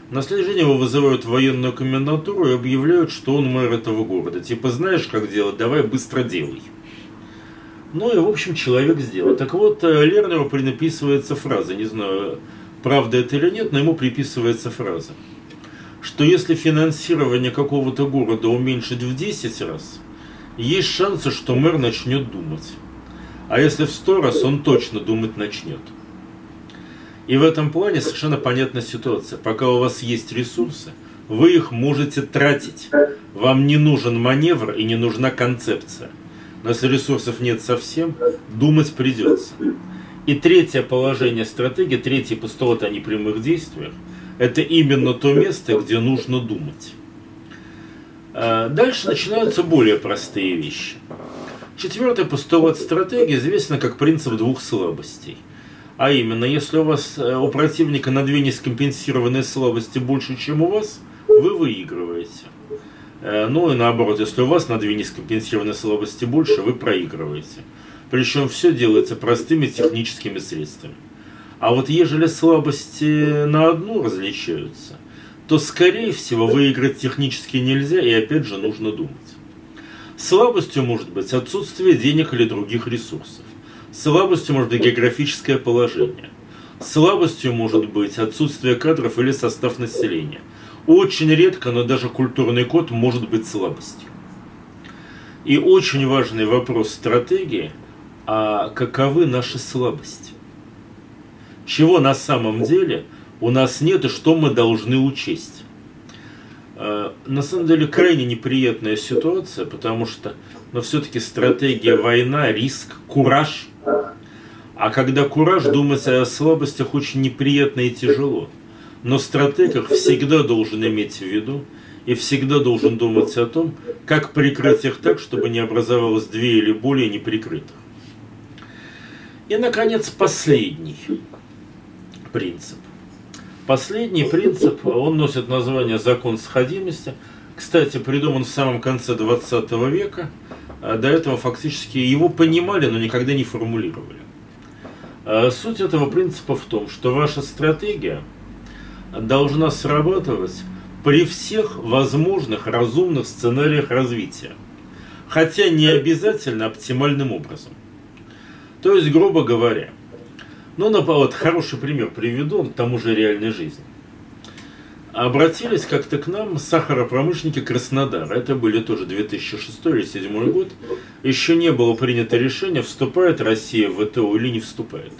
На следующий день его вызывают в военную комендатуру и объявляют, что он мэр этого города. Типа, знаешь, как делать, давай быстро делай. Ну и, в общем, человек сделал. Так вот, э, Лернеру принаписывается фраза, не знаю, правда это или нет, но ему приписывается фраза, что если финансирование какого-то города уменьшить в 10 раз, есть шансы, что мэр начнет думать. А если в 100 раз, он точно думать начнет. И в этом плане совершенно понятна ситуация. Пока у вас есть ресурсы, вы их можете тратить. Вам не нужен маневр и не нужна концепция. Но если ресурсов нет совсем, думать придется. И третье положение стратегии, третий постулат о непрямых действиях, это именно то место, где нужно думать. А дальше начинаются более простые вещи. Четвертый постулат стратегии известен как принцип двух слабостей. А именно, если у вас э, у противника на две нескомпенсированные слабости больше, чем у вас, вы выигрываете. Э, ну и наоборот, если у вас на две нескомпенсированные слабости больше, вы проигрываете. Причем все делается простыми техническими средствами. А вот ежели слабости на одну различаются, то скорее всего выиграть технически нельзя и опять же нужно думать. Слабостью может быть отсутствие денег или других ресурсов. Слабостью может быть географическое положение. Слабостью может быть отсутствие кадров или состав населения. Очень редко, но даже культурный код может быть слабостью. И очень важный вопрос стратегии, а каковы наши слабости? Чего на самом деле у нас нет и что мы должны учесть? Э, на самом деле крайне неприятная ситуация, потому что но все-таки стратегия война, риск, кураж – а когда кураж, думать о слабостях очень неприятно и тяжело. Но стратег их всегда должен иметь в виду и всегда должен думать о том, как прикрыть их так, чтобы не образовалось две или более неприкрытых. И, наконец, последний принцип. Последний принцип, он носит название «закон сходимости». Кстати, придуман в самом конце 20 века. А до этого фактически его понимали, но никогда не формулировали. А суть этого принципа в том, что ваша стратегия должна срабатывать при всех возможных разумных сценариях развития, хотя не обязательно оптимальным образом. То есть, грубо говоря, ну, вот хороший пример приведу, к тому же реальной жизни обратились как-то к нам сахаропромышленники Краснодара. Это были тоже 2006 или 2007 год. Еще не было принято решение, вступает Россия в ВТО или не вступает.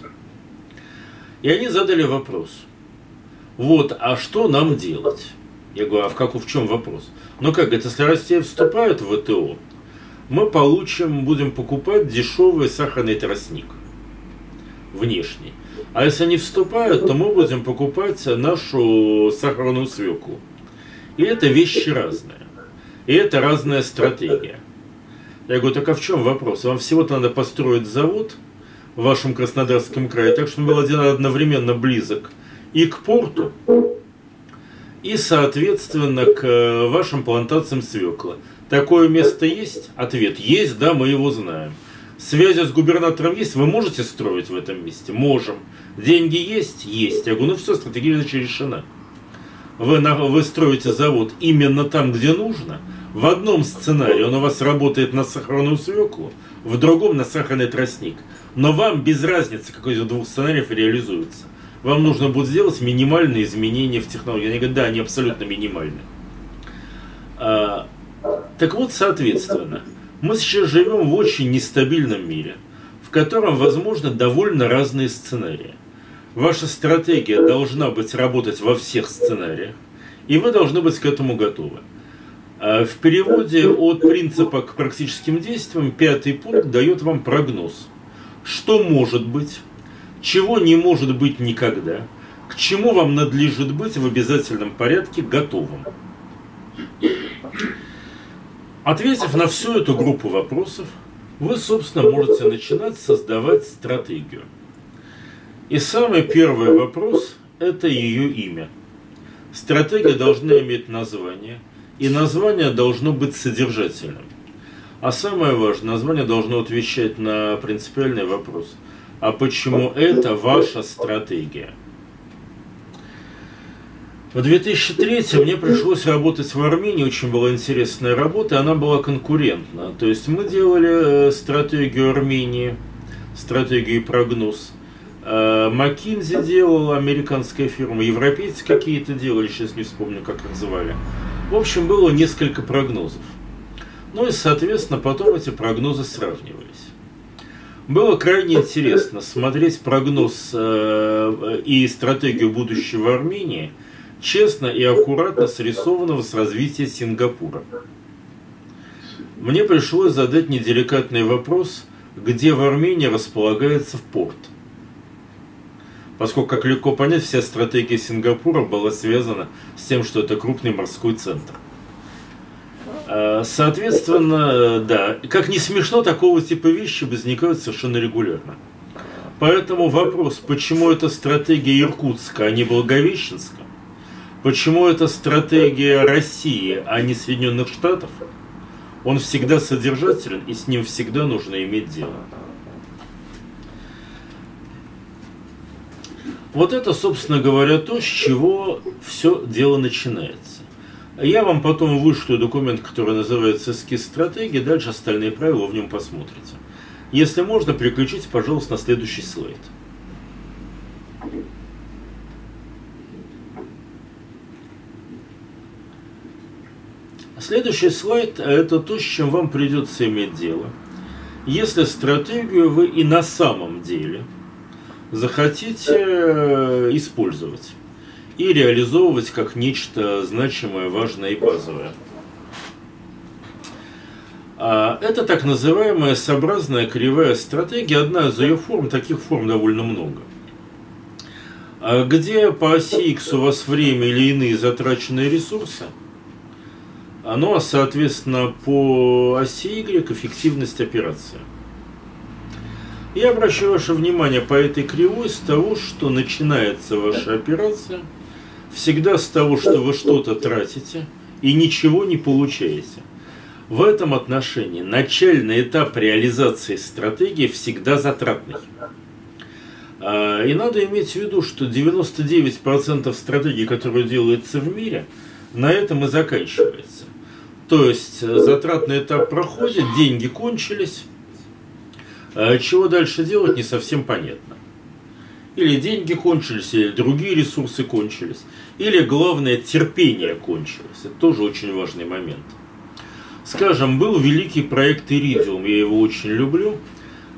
И они задали вопрос. Вот, а что нам делать? Я говорю, а в, как, в чем вопрос? Ну как, это если Россия вступает в ВТО, мы получим, будем покупать дешевый сахарный тростник внешний. А если они вступают, то мы будем покупать нашу сахарную свеклу. И это вещи разные. И это разная стратегия. Я говорю, так а в чем вопрос? Вам всего-то надо построить завод в вашем Краснодарском крае, так что он был один одновременно близок и к порту, и, соответственно, к э, вашим плантациям свекла. Такое место есть? Ответ – есть, да, мы его знаем. Связи с губернатором есть? Вы можете строить в этом месте? Можем. Деньги есть? Есть. Я говорю, ну все, стратегия решена. Вы, на, вы строите завод именно там, где нужно. В одном сценарии он у вас работает на сахарную свеклу, в другом на сахарный тростник. Но вам без разницы, какой из двух сценариев реализуется. Вам нужно будет сделать минимальные изменения в технологии. Они говорят, да, они абсолютно минимальны. А, так вот, соответственно, мы сейчас живем в очень нестабильном мире, в котором возможны довольно разные сценарии. Ваша стратегия должна быть работать во всех сценариях, и вы должны быть к этому готовы. А в переводе от принципа к практическим действиям пятый пункт дает вам прогноз. Что может быть, чего не может быть никогда, к чему вам надлежит быть в обязательном порядке готовым. Ответив на всю эту группу вопросов, вы, собственно, можете начинать создавать стратегию – и самый первый вопрос – это ее имя. Стратегия должна иметь название, и название должно быть содержательным. А самое важное, название должно отвечать на принципиальный вопрос. А почему это ваша стратегия? В 2003 мне пришлось работать в Армении, очень была интересная работа, она была конкурентна. То есть мы делали э, стратегию Армении, стратегию и прогноз – Э, Маккинзи делал, американская фирма, европейцы какие-то делали, сейчас не вспомню, как их звали. В общем, было несколько прогнозов. Ну и, соответственно, потом эти прогнозы сравнивались. Было крайне интересно смотреть прогноз э, и стратегию будущего Армении, честно и аккуратно срисованного с развития Сингапура. Мне пришлось задать неделикатный вопрос, где в Армении располагается порт – поскольку, как легко понять, вся стратегия Сингапура была связана с тем, что это крупный морской центр. А, соответственно, да, как не смешно, такого типа вещи возникают совершенно регулярно. Поэтому вопрос, почему это стратегия Иркутска, а не Благовещенска, почему это стратегия России, а не Соединенных Штатов, он всегда содержателен, и с ним всегда нужно иметь дело. Вот это, собственно говоря, то, с чего все дело начинается. Я вам потом вышлю документ, который называется «Эскиз стратегии», дальше остальные правила в нем посмотрите. Если можно, переключите, пожалуйста, на следующий слайд. Следующий слайд – это то, с чем вам придется иметь дело. Если стратегию вы и на самом деле – захотите э, использовать и реализовывать как нечто значимое, важное и базовое. А, это так называемая сообразная кривая стратегия. Одна из ее форм, таких форм довольно много. А, где по оси X у вас время или иные затраченные ресурсы, а соответственно по оси Y эффективность операции. Я обращаю ваше внимание по этой кривой с того, что начинается ваша операция всегда с того, что вы что-то тратите и ничего не получаете. В этом отношении начальный этап реализации стратегии всегда затратный. А, и надо иметь в виду, что 99% стратегий, которые делаются в мире, на этом и заканчивается. То есть затратный этап проходит, деньги кончились, а чего дальше делать, не совсем понятно. Или деньги кончились, или другие ресурсы кончились. Или, главное, терпение кончилось. Это тоже очень важный момент. Скажем, был великий проект Иридиум, я его очень люблю.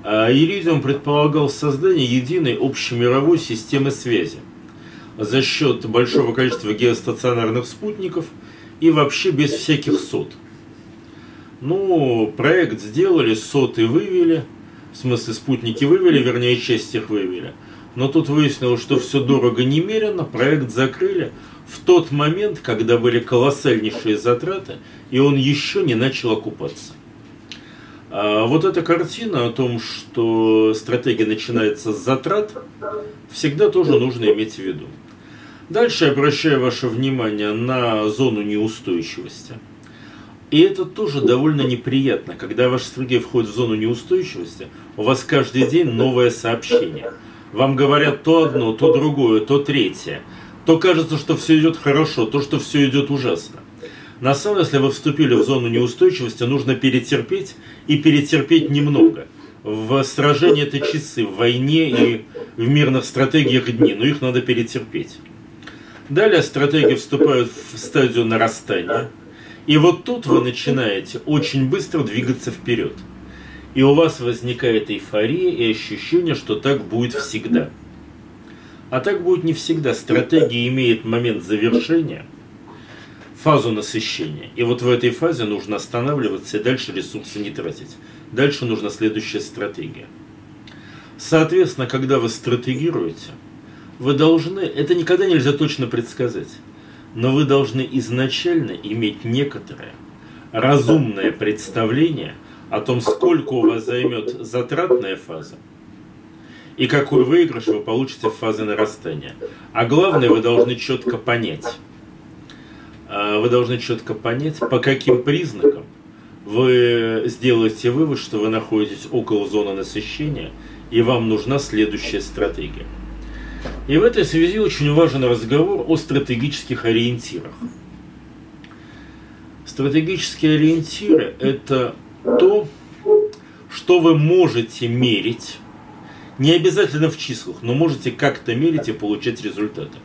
А Иридиум предполагал создание единой общемировой системы связи за счет большого количества геостационарных спутников и вообще без всяких сот. Ну, проект сделали, соты вывели – в смысле спутники вывели, вернее часть их вывели. Но тут выяснилось, что все дорого немерено, проект закрыли в тот момент, когда были колоссальнейшие затраты, и он еще не начал окупаться. А вот эта картина о том, что стратегия начинается с затрат, всегда тоже нужно иметь в виду. Дальше я обращаю ваше внимание на зону неустойчивости – и это тоже довольно неприятно, когда ваша стратегия входит в зону неустойчивости, у вас каждый день новое сообщение. Вам говорят то одно, то другое, то третье. То кажется, что все идет хорошо, то, что все идет ужасно. На самом деле, если вы вступили в зону неустойчивости, нужно перетерпеть и перетерпеть немного. В сражении это часы, в войне и в мирных стратегиях дни, но их надо перетерпеть. Далее стратегии вступают в стадию нарастания – и вот тут вы начинаете очень быстро двигаться вперед. И у вас возникает эйфория и ощущение, что так будет всегда. А так будет не всегда. Стратегия имеет момент завершения, фазу насыщения. И вот в этой фазе нужно останавливаться и дальше ресурсы не тратить. Дальше нужна следующая стратегия. Соответственно, когда вы стратегируете, вы должны, это никогда нельзя точно предсказать но вы должны изначально иметь некоторое разумное представление о том, сколько у вас займет затратная фаза и какой выигрыш вы получите в фазе нарастания. А главное, вы должны четко понять, а, вы должны четко понять, по каким признакам вы сделаете вывод, что вы находитесь около зоны насыщения, и вам нужна следующая стратегия. И в этой связи очень важен разговор о стратегических ориентирах. Стратегические ориентиры – это то, что вы можете мерить, не обязательно в числах, но можете как-то мерить и получать результаты.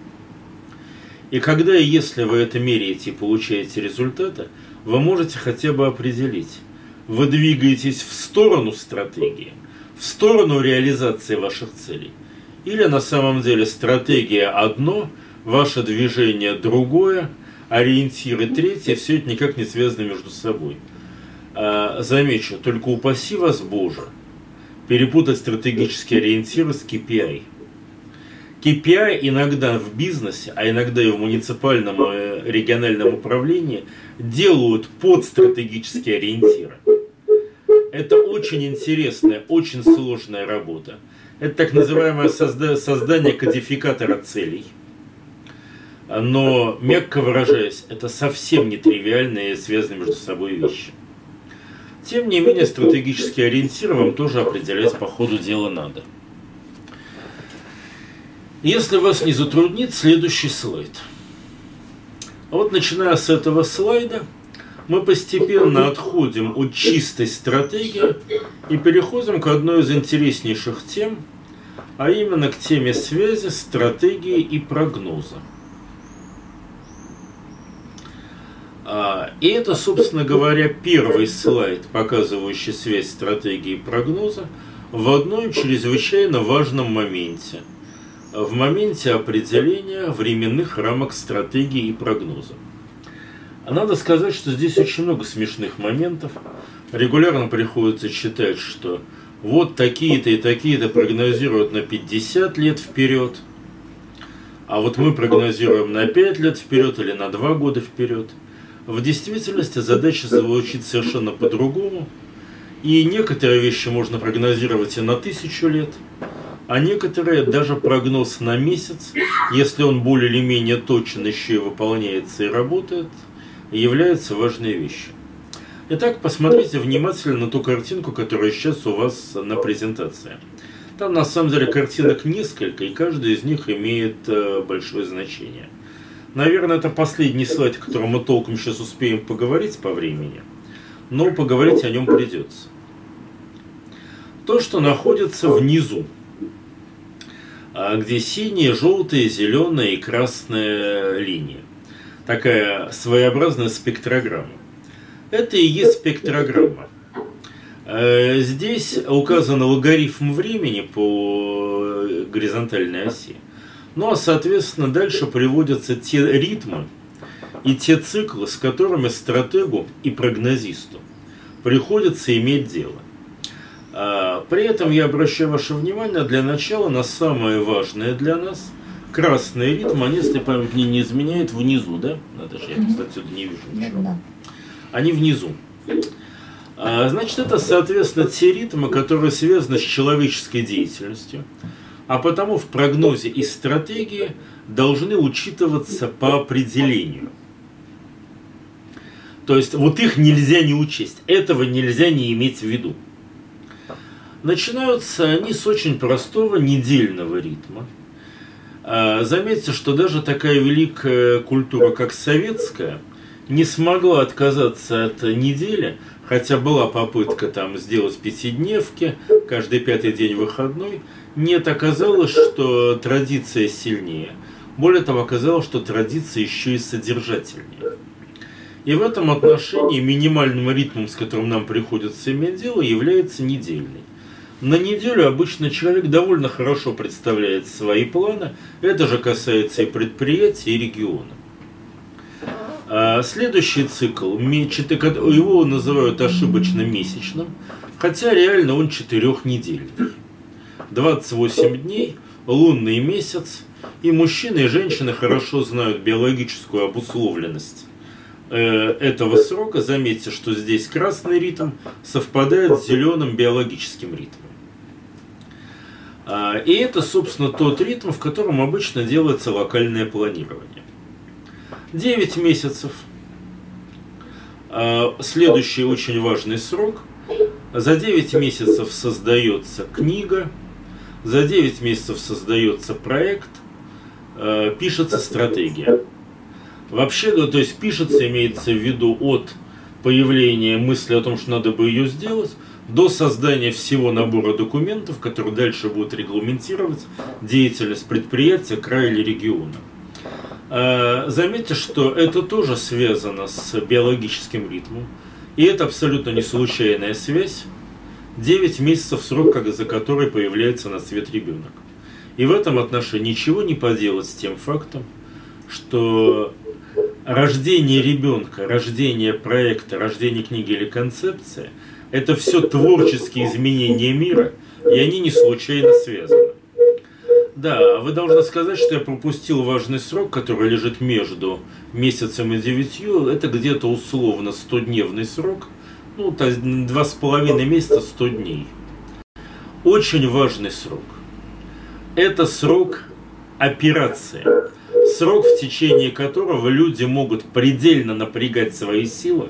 И когда и если вы это меряете и получаете результаты, вы можете хотя бы определить, вы двигаетесь в сторону стратегии, в сторону реализации ваших целей – или на самом деле стратегия одно, ваше движение другое, ориентиры третье, все это никак не связано между собой. А, замечу, только упаси вас Боже, перепутать стратегические ориентиры с KPI. KPI иногда в бизнесе, а иногда и в муниципальном и региональном управлении делают под стратегические ориентиры. Это очень интересная, очень сложная работа. Это так называемое созда создание кодификатора целей. Но, мягко выражаясь, это совсем не тривиальные связанные между собой вещи. Тем не менее, стратегические ориентиры вам тоже определять по ходу дела надо. Если вас не затруднит, следующий слайд. А вот начиная с этого слайда, мы постепенно отходим от чистой стратегии и переходим к одной из интереснейших тем, а именно к теме связи, стратегии и прогноза. А, и это, собственно говоря, первый слайд, показывающий связь стратегии и прогноза в одном чрезвычайно важном моменте. В моменте определения временных рамок стратегии и прогноза. Надо сказать, что здесь очень много смешных моментов. Регулярно приходится читать, что вот такие-то и такие-то прогнозируют на 50 лет вперед, а вот мы прогнозируем на 5 лет вперед или на 2 года вперед – в действительности задача звучит совершенно по-другому. И некоторые вещи можно прогнозировать и на тысячу лет, а некоторые даже прогноз на месяц, если он более или менее точен еще и выполняется и работает, является важной вещью. Итак, посмотрите внимательно на ту картинку, которая сейчас у вас на презентации. Там на самом деле картинок несколько, и каждая из них имеет э, большое значение. Наверное, это последний слайд, о котором мы толком сейчас успеем поговорить по времени, но поговорить о нем придется. То, что находится внизу, а, где синие, желтые, зеленые и красные линии. Такая своеобразная спектрограмма. Это и есть спектрограмма. Э, здесь указан логарифм времени по горизонтальной оси. Ну а соответственно дальше приводятся те ритмы и те циклы, с которыми стратегу и прогнозисту приходится иметь дело. А, при этом я обращаю ваше внимание для начала на самое важное для нас красный ритм, они, если память мне не изменяет, внизу, да? Надо же, я просто отсюда не вижу ничего. Они внизу. А, значит, это, соответственно, те ритмы, которые связаны с человеческой деятельностью, а потому в прогнозе и стратегии должны учитываться по определению. То есть вот их нельзя не учесть, этого нельзя не иметь в виду. Начинаются они с очень простого недельного ритма. А, заметьте, что даже такая великая культура, как советская, не смогла отказаться от недели, хотя была попытка там сделать пятидневки, каждый пятый день выходной – нет, оказалось, что традиция сильнее. Более того, оказалось, что традиция еще и содержательнее. И в этом отношении минимальным ритмом, с которым нам приходится иметь дело, является недельный. На неделю обычно человек довольно хорошо представляет свои планы. Это же касается и предприятий, и региона. А следующий цикл, его называют ошибочно месячным, хотя реально он четырехнедельный. 28 дней, лунный месяц, и мужчины и женщины хорошо знают биологическую обусловленность э, этого срока. Заметьте, что здесь красный ритм совпадает с зеленым биологическим ритмом. А, и это, собственно, тот ритм, в котором обычно делается локальное планирование. 9 месяцев. А, следующий очень важный срок. За 9 месяцев создается книга – за 9 месяцев создается проект, э, пишется стратегия. Вообще, ну, то есть пишется, имеется в виду от появления мысли о том, что надо бы ее сделать, до создания всего набора документов, которые дальше будут регламентировать деятельность предприятия, края или региона. Э, заметьте, что это тоже связано с биологическим ритмом, и это абсолютно не случайная связь. 9 месяцев срок, за который появляется на свет ребенок. И в этом отношении ничего не поделать с тем фактом, что рождение ребенка, рождение проекта, рождение книги или концепции – это все творческие изменения мира, и они не случайно связаны. Да, вы должны сказать, что я пропустил важный срок, который лежит между месяцем и девятью. Это где-то условно 100-дневный срок. Ну, два с половиной месяца 100 дней. Очень важный срок. Это срок операции. Срок, в течение которого люди могут предельно напрягать свои силы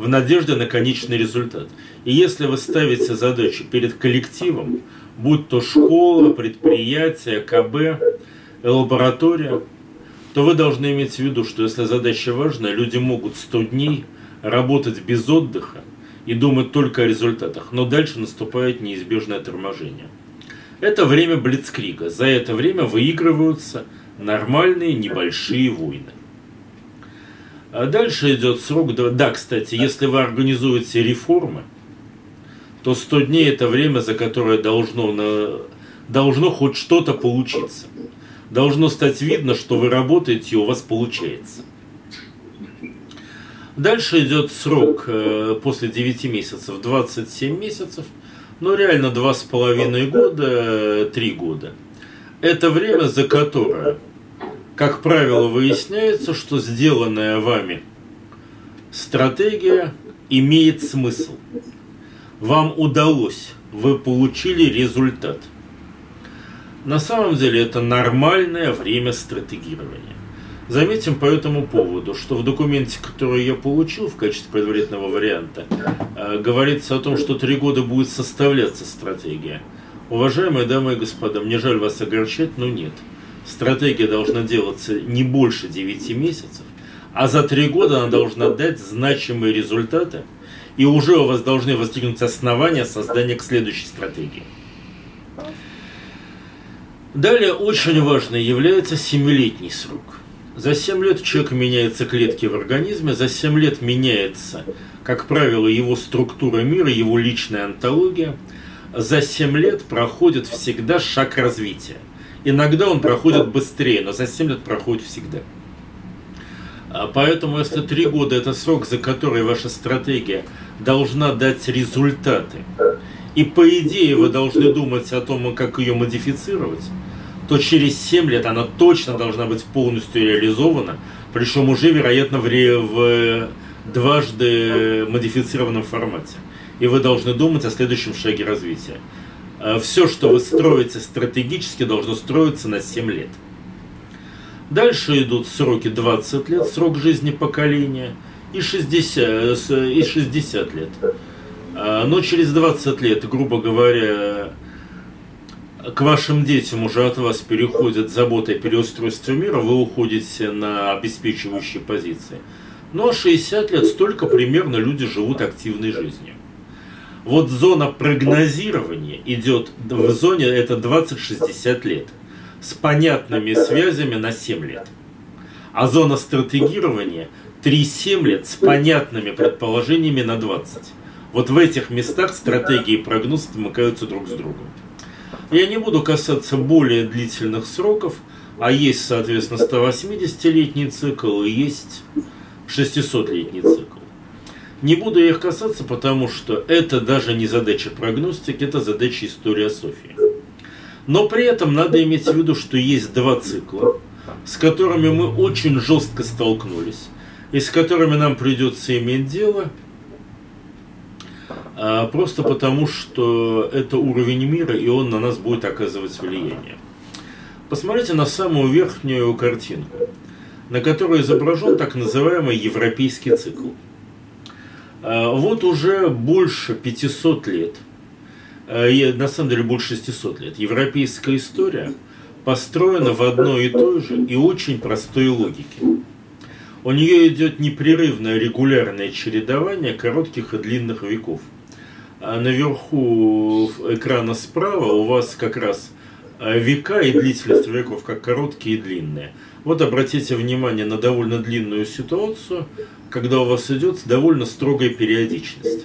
в надежде на конечный результат. И если вы ставите задачу перед коллективом, будь то школа, предприятие, КБ, лаборатория, то вы должны иметь в виду, что если задача важная, люди могут 100 дней работать без отдыха и думать только о результатах, но дальше наступает неизбежное торможение. Это время Блицкрига. За это время выигрываются нормальные небольшие войны. А дальше идет срок... Да, кстати, если вы организуете реформы, то 100 дней это время, за которое должно, на, должно хоть что-то получиться. Должно стать видно, что вы работаете и у вас получается. Дальше идет срок э, после 9 месяцев, 27 месяцев, но реально 2,5 года, 3 года. Это время, за которое, как правило, выясняется, что сделанная вами стратегия имеет смысл вам удалось, вы получили результат. На самом деле это нормальное время стратегирования. Заметим по этому поводу, что в документе, который я получил в качестве предварительного варианта, э, говорится о том, что три года будет составляться стратегия. Уважаемые дамы и господа, мне жаль вас огорчать, но нет. Стратегия должна делаться не больше 9 месяцев, а за три года она должна дать значимые результаты – и уже у вас должны возникнуть основания создания к следующей стратегии. Далее очень важной является семилетний срок. За 7 лет человек меняется клетки в организме, за 7 лет меняется, как правило, его структура мира, его личная антология. За 7 лет проходит всегда шаг развития. Иногда он проходит быстрее, но за 7 лет проходит всегда. А поэтому, если три года это срок, за который ваша стратегия должна дать результаты, и по идее вы должны думать о том, как ее модифицировать, то через 7 лет она точно должна быть полностью реализована, причем уже, вероятно, в, в дважды модифицированном формате. И вы должны думать о следующем шаге развития. А Все, что вы строите стратегически, должно строиться на 7 лет. Дальше идут сроки 20 лет, срок жизни поколения, и 60, и 60 лет. Но через 20 лет, грубо говоря, к вашим детям уже от вас переходят забота и переустройство мира, вы уходите на обеспечивающие позиции. А 60 лет столько примерно люди живут активной жизнью. Вот зона прогнозирования идет в зоне это 20-60 лет – с понятными связями на 7 лет. А зона стратегирования 3-7 лет с понятными предположениями на 20. Вот в этих местах стратегии и прогноз смыкаются друг с другом. Я не буду касаться более длительных сроков, а есть, соответственно, 180-летний цикл и есть 600-летний цикл. Не буду их касаться, потому что это даже не задача прогностики, это задача историософии. Но при этом надо иметь в виду, что есть два цикла, с которыми мы очень жестко столкнулись, и с которыми нам придется иметь дело, а, просто потому, что это уровень мира, и он на нас будет оказывать влияние. Посмотрите на самую верхнюю картинку, на которой изображен так называемый европейский цикл. А, вот уже больше 500 лет – Э, на самом деле больше 600 лет. Европейская история построена в одной и той же и очень простой логике. У нее идет непрерывное регулярное чередование коротких и длинных веков. А наверху экрана справа у вас как раз э, века и длительность веков как короткие и длинные. Вот обратите внимание на довольно длинную ситуацию, когда у вас идет довольно строгая периодичность.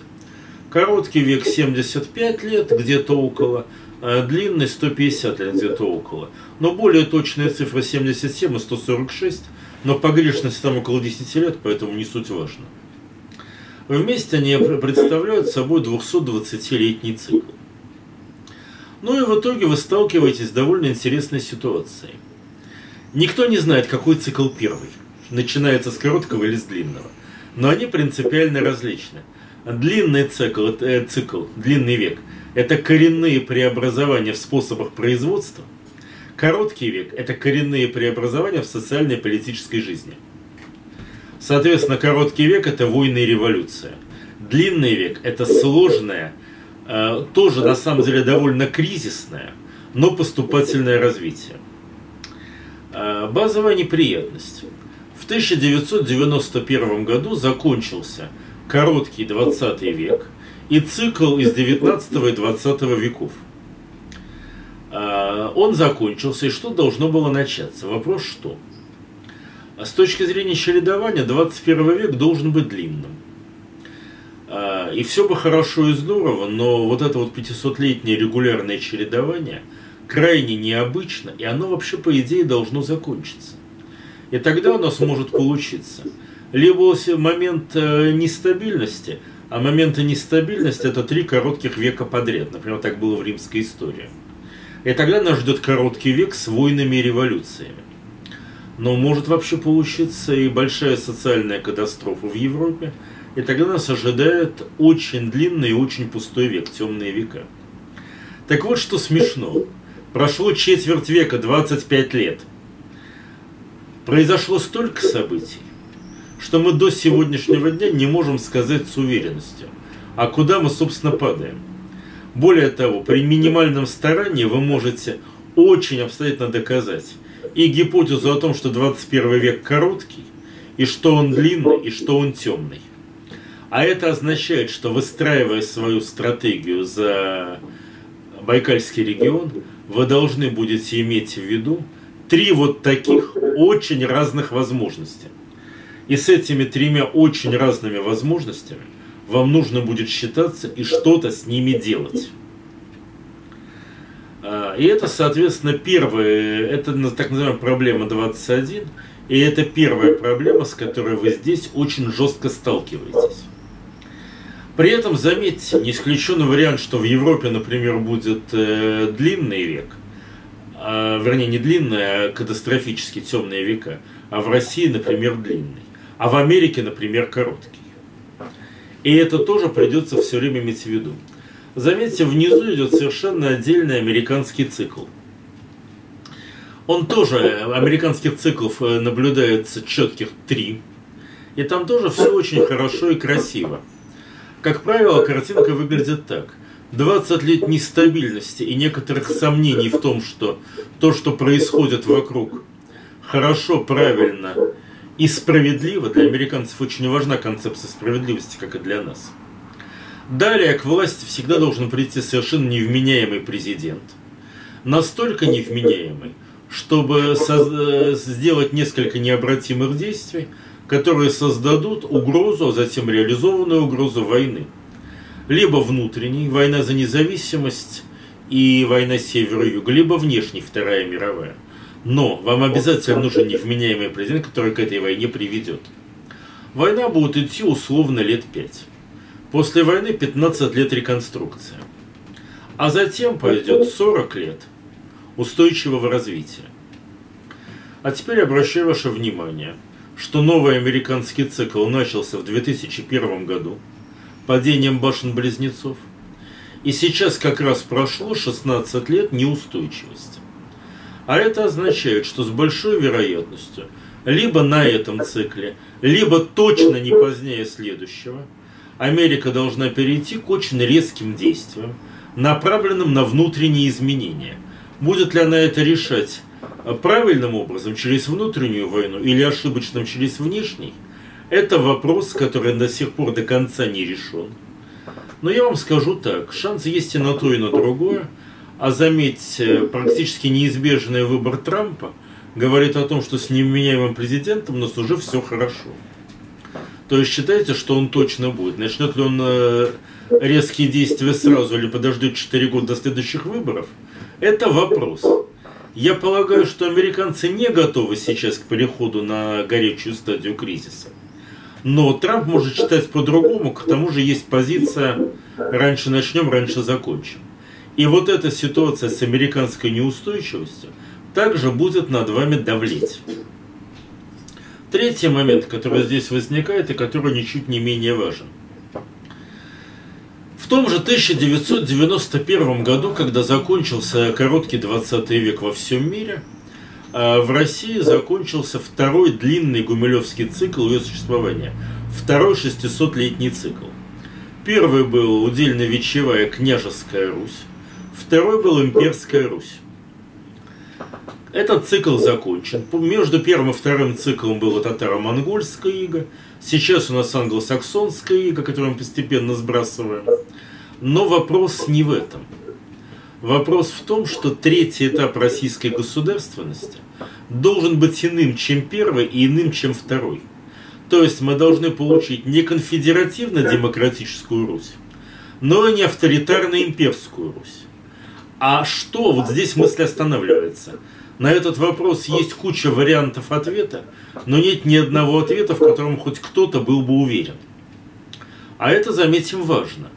Короткий век 75 лет, где-то около, а длинный 150 лет, где-то около. Но более точная цифра 77 и 146, но погрешность там около 10 лет, поэтому не суть важно. Вместе они представляют собой 220-летний цикл. Ну и в итоге вы сталкиваетесь с довольно интересной ситуацией. Никто не знает, какой цикл первый. Начинается с короткого или с длинного. Но они принципиально различны. Длинный цикл, э, цикл, длинный век, это коренные преобразования в способах производства. Короткий век – это коренные преобразования в социальной и политической жизни. Соответственно, короткий век – это войны и революция. Длинный век – это сложное, э, тоже на самом деле довольно кризисное, но поступательное развитие. Э, базовая неприятность. В 1991 году закончился – короткий 20 век и цикл из 19 и 20 веков. А, он закончился, и что должно было начаться? Вопрос что? С точки зрения чередования, 21 век должен быть длинным. А, и все бы хорошо и здорово, но вот это вот 500-летнее регулярное чередование крайне необычно, и оно вообще, по идее, должно закончиться. И тогда у нас может получиться – либо момент э, нестабильности, а моменты нестабильности это три коротких века подряд. Например, так было в римской истории. И тогда нас ждет короткий век с войнами и революциями. Но может вообще получиться и большая социальная катастрофа в Европе, и тогда нас ожидает очень длинный и очень пустой век, темные века. Так вот, что смешно. Прошло четверть века, 25 лет. Произошло столько событий, что мы до сегодняшнего дня не можем сказать с уверенностью. А куда мы, собственно, падаем? Более того, при минимальном старании вы можете очень обстоятельно доказать и гипотезу о том, что 21 век короткий, и что он длинный, и что он темный. А это означает, что выстраивая свою стратегию за Байкальский регион, вы должны будете иметь в виду три вот таких очень разных возможности. И с этими тремя очень разными возможностями вам нужно будет считаться и что-то с ними делать. А, и это, соответственно, первая, это так называемая проблема 21, и это первая проблема, с которой вы здесь очень жестко сталкиваетесь. При этом, заметьте, не исключен вариант, что в Европе, например, будет э, длинный век, а, вернее, не длинный, а катастрофически темные века, а в России, например, длинный а в Америке, например, короткий. И это тоже придется все время иметь в виду. Заметьте, внизу идет совершенно отдельный американский цикл. Он тоже, американских циклов э, наблюдается четких три. И там тоже все очень хорошо и красиво. Как правило, картинка выглядит так. 20 лет нестабильности и некоторых сомнений в том, что то, что происходит вокруг, хорошо, правильно и справедливо, для американцев очень важна концепция справедливости, как и для нас. Далее к власти всегда должен прийти совершенно невменяемый президент. Настолько невменяемый, чтобы сделать несколько необратимых действий, которые создадут угрозу, а затем реализованную угрозу войны. Либо внутренней, война за независимость и война севера-юга, либо внешней, Вторая мировая. Но вам обязательно нужен невменяемый президент, который к этой войне приведет. Война будет идти условно лет 5. После войны 15 лет реконструкция. А затем пойдет 40 лет устойчивого развития. А теперь обращаю ваше внимание, что новый американский цикл начался в 2001 году падением башен-близнецов. И сейчас как раз прошло 16 лет неустойчивости. А это означает, что с большой вероятностью либо на этом цикле, либо точно не позднее следующего, Америка должна перейти к очень резким действиям, направленным на внутренние изменения. Будет ли она это решать правильным образом, через внутреннюю войну, или ошибочным через внешний, это вопрос, который до сих пор до конца не решен. Но я вам скажу так, шанс есть и на то, и на другое – а заметьте, практически неизбежный выбор Трампа говорит о том, что с невменяемым президентом у нас уже все хорошо. То есть считайте, что он точно будет. Начнет ли он э, резкие действия сразу или подождет 4 года до следующих выборов? Это вопрос. Я полагаю, что американцы не готовы сейчас к переходу на горячую стадию кризиса. Но Трамп может считать по-другому, к тому же есть позиция «раньше начнем, раньше закончим». И вот эта ситуация с американской неустойчивостью также будет над вами давлеть. Третий момент, который здесь возникает и который ничуть не менее важен. В том же 1991 году, когда закончился короткий 20 век во всем мире, а, в России закончился второй длинный гумилевский цикл ее существования, второй 600-летний цикл. Первый был удельно-вечевая княжеская Русь, второй был имперская Русь. Этот цикл закончен. Между первым и вторым циклом было татаро-монгольская ига. Сейчас у нас англосаксонская ига, которую мы постепенно сбрасываем. Но вопрос не в этом. Вопрос в том, что третий этап российской государственности должен быть иным, чем первый, и иным, чем второй. То есть мы должны получить не конфедеративно-демократическую Русь, но и не авторитарно-имперскую Русь. А что? Вот здесь мысль останавливается – на этот вопрос есть куча вариантов ответа, но нет ни одного ответа, в котором хоть кто-то был бы уверен. А это, заметим, важно.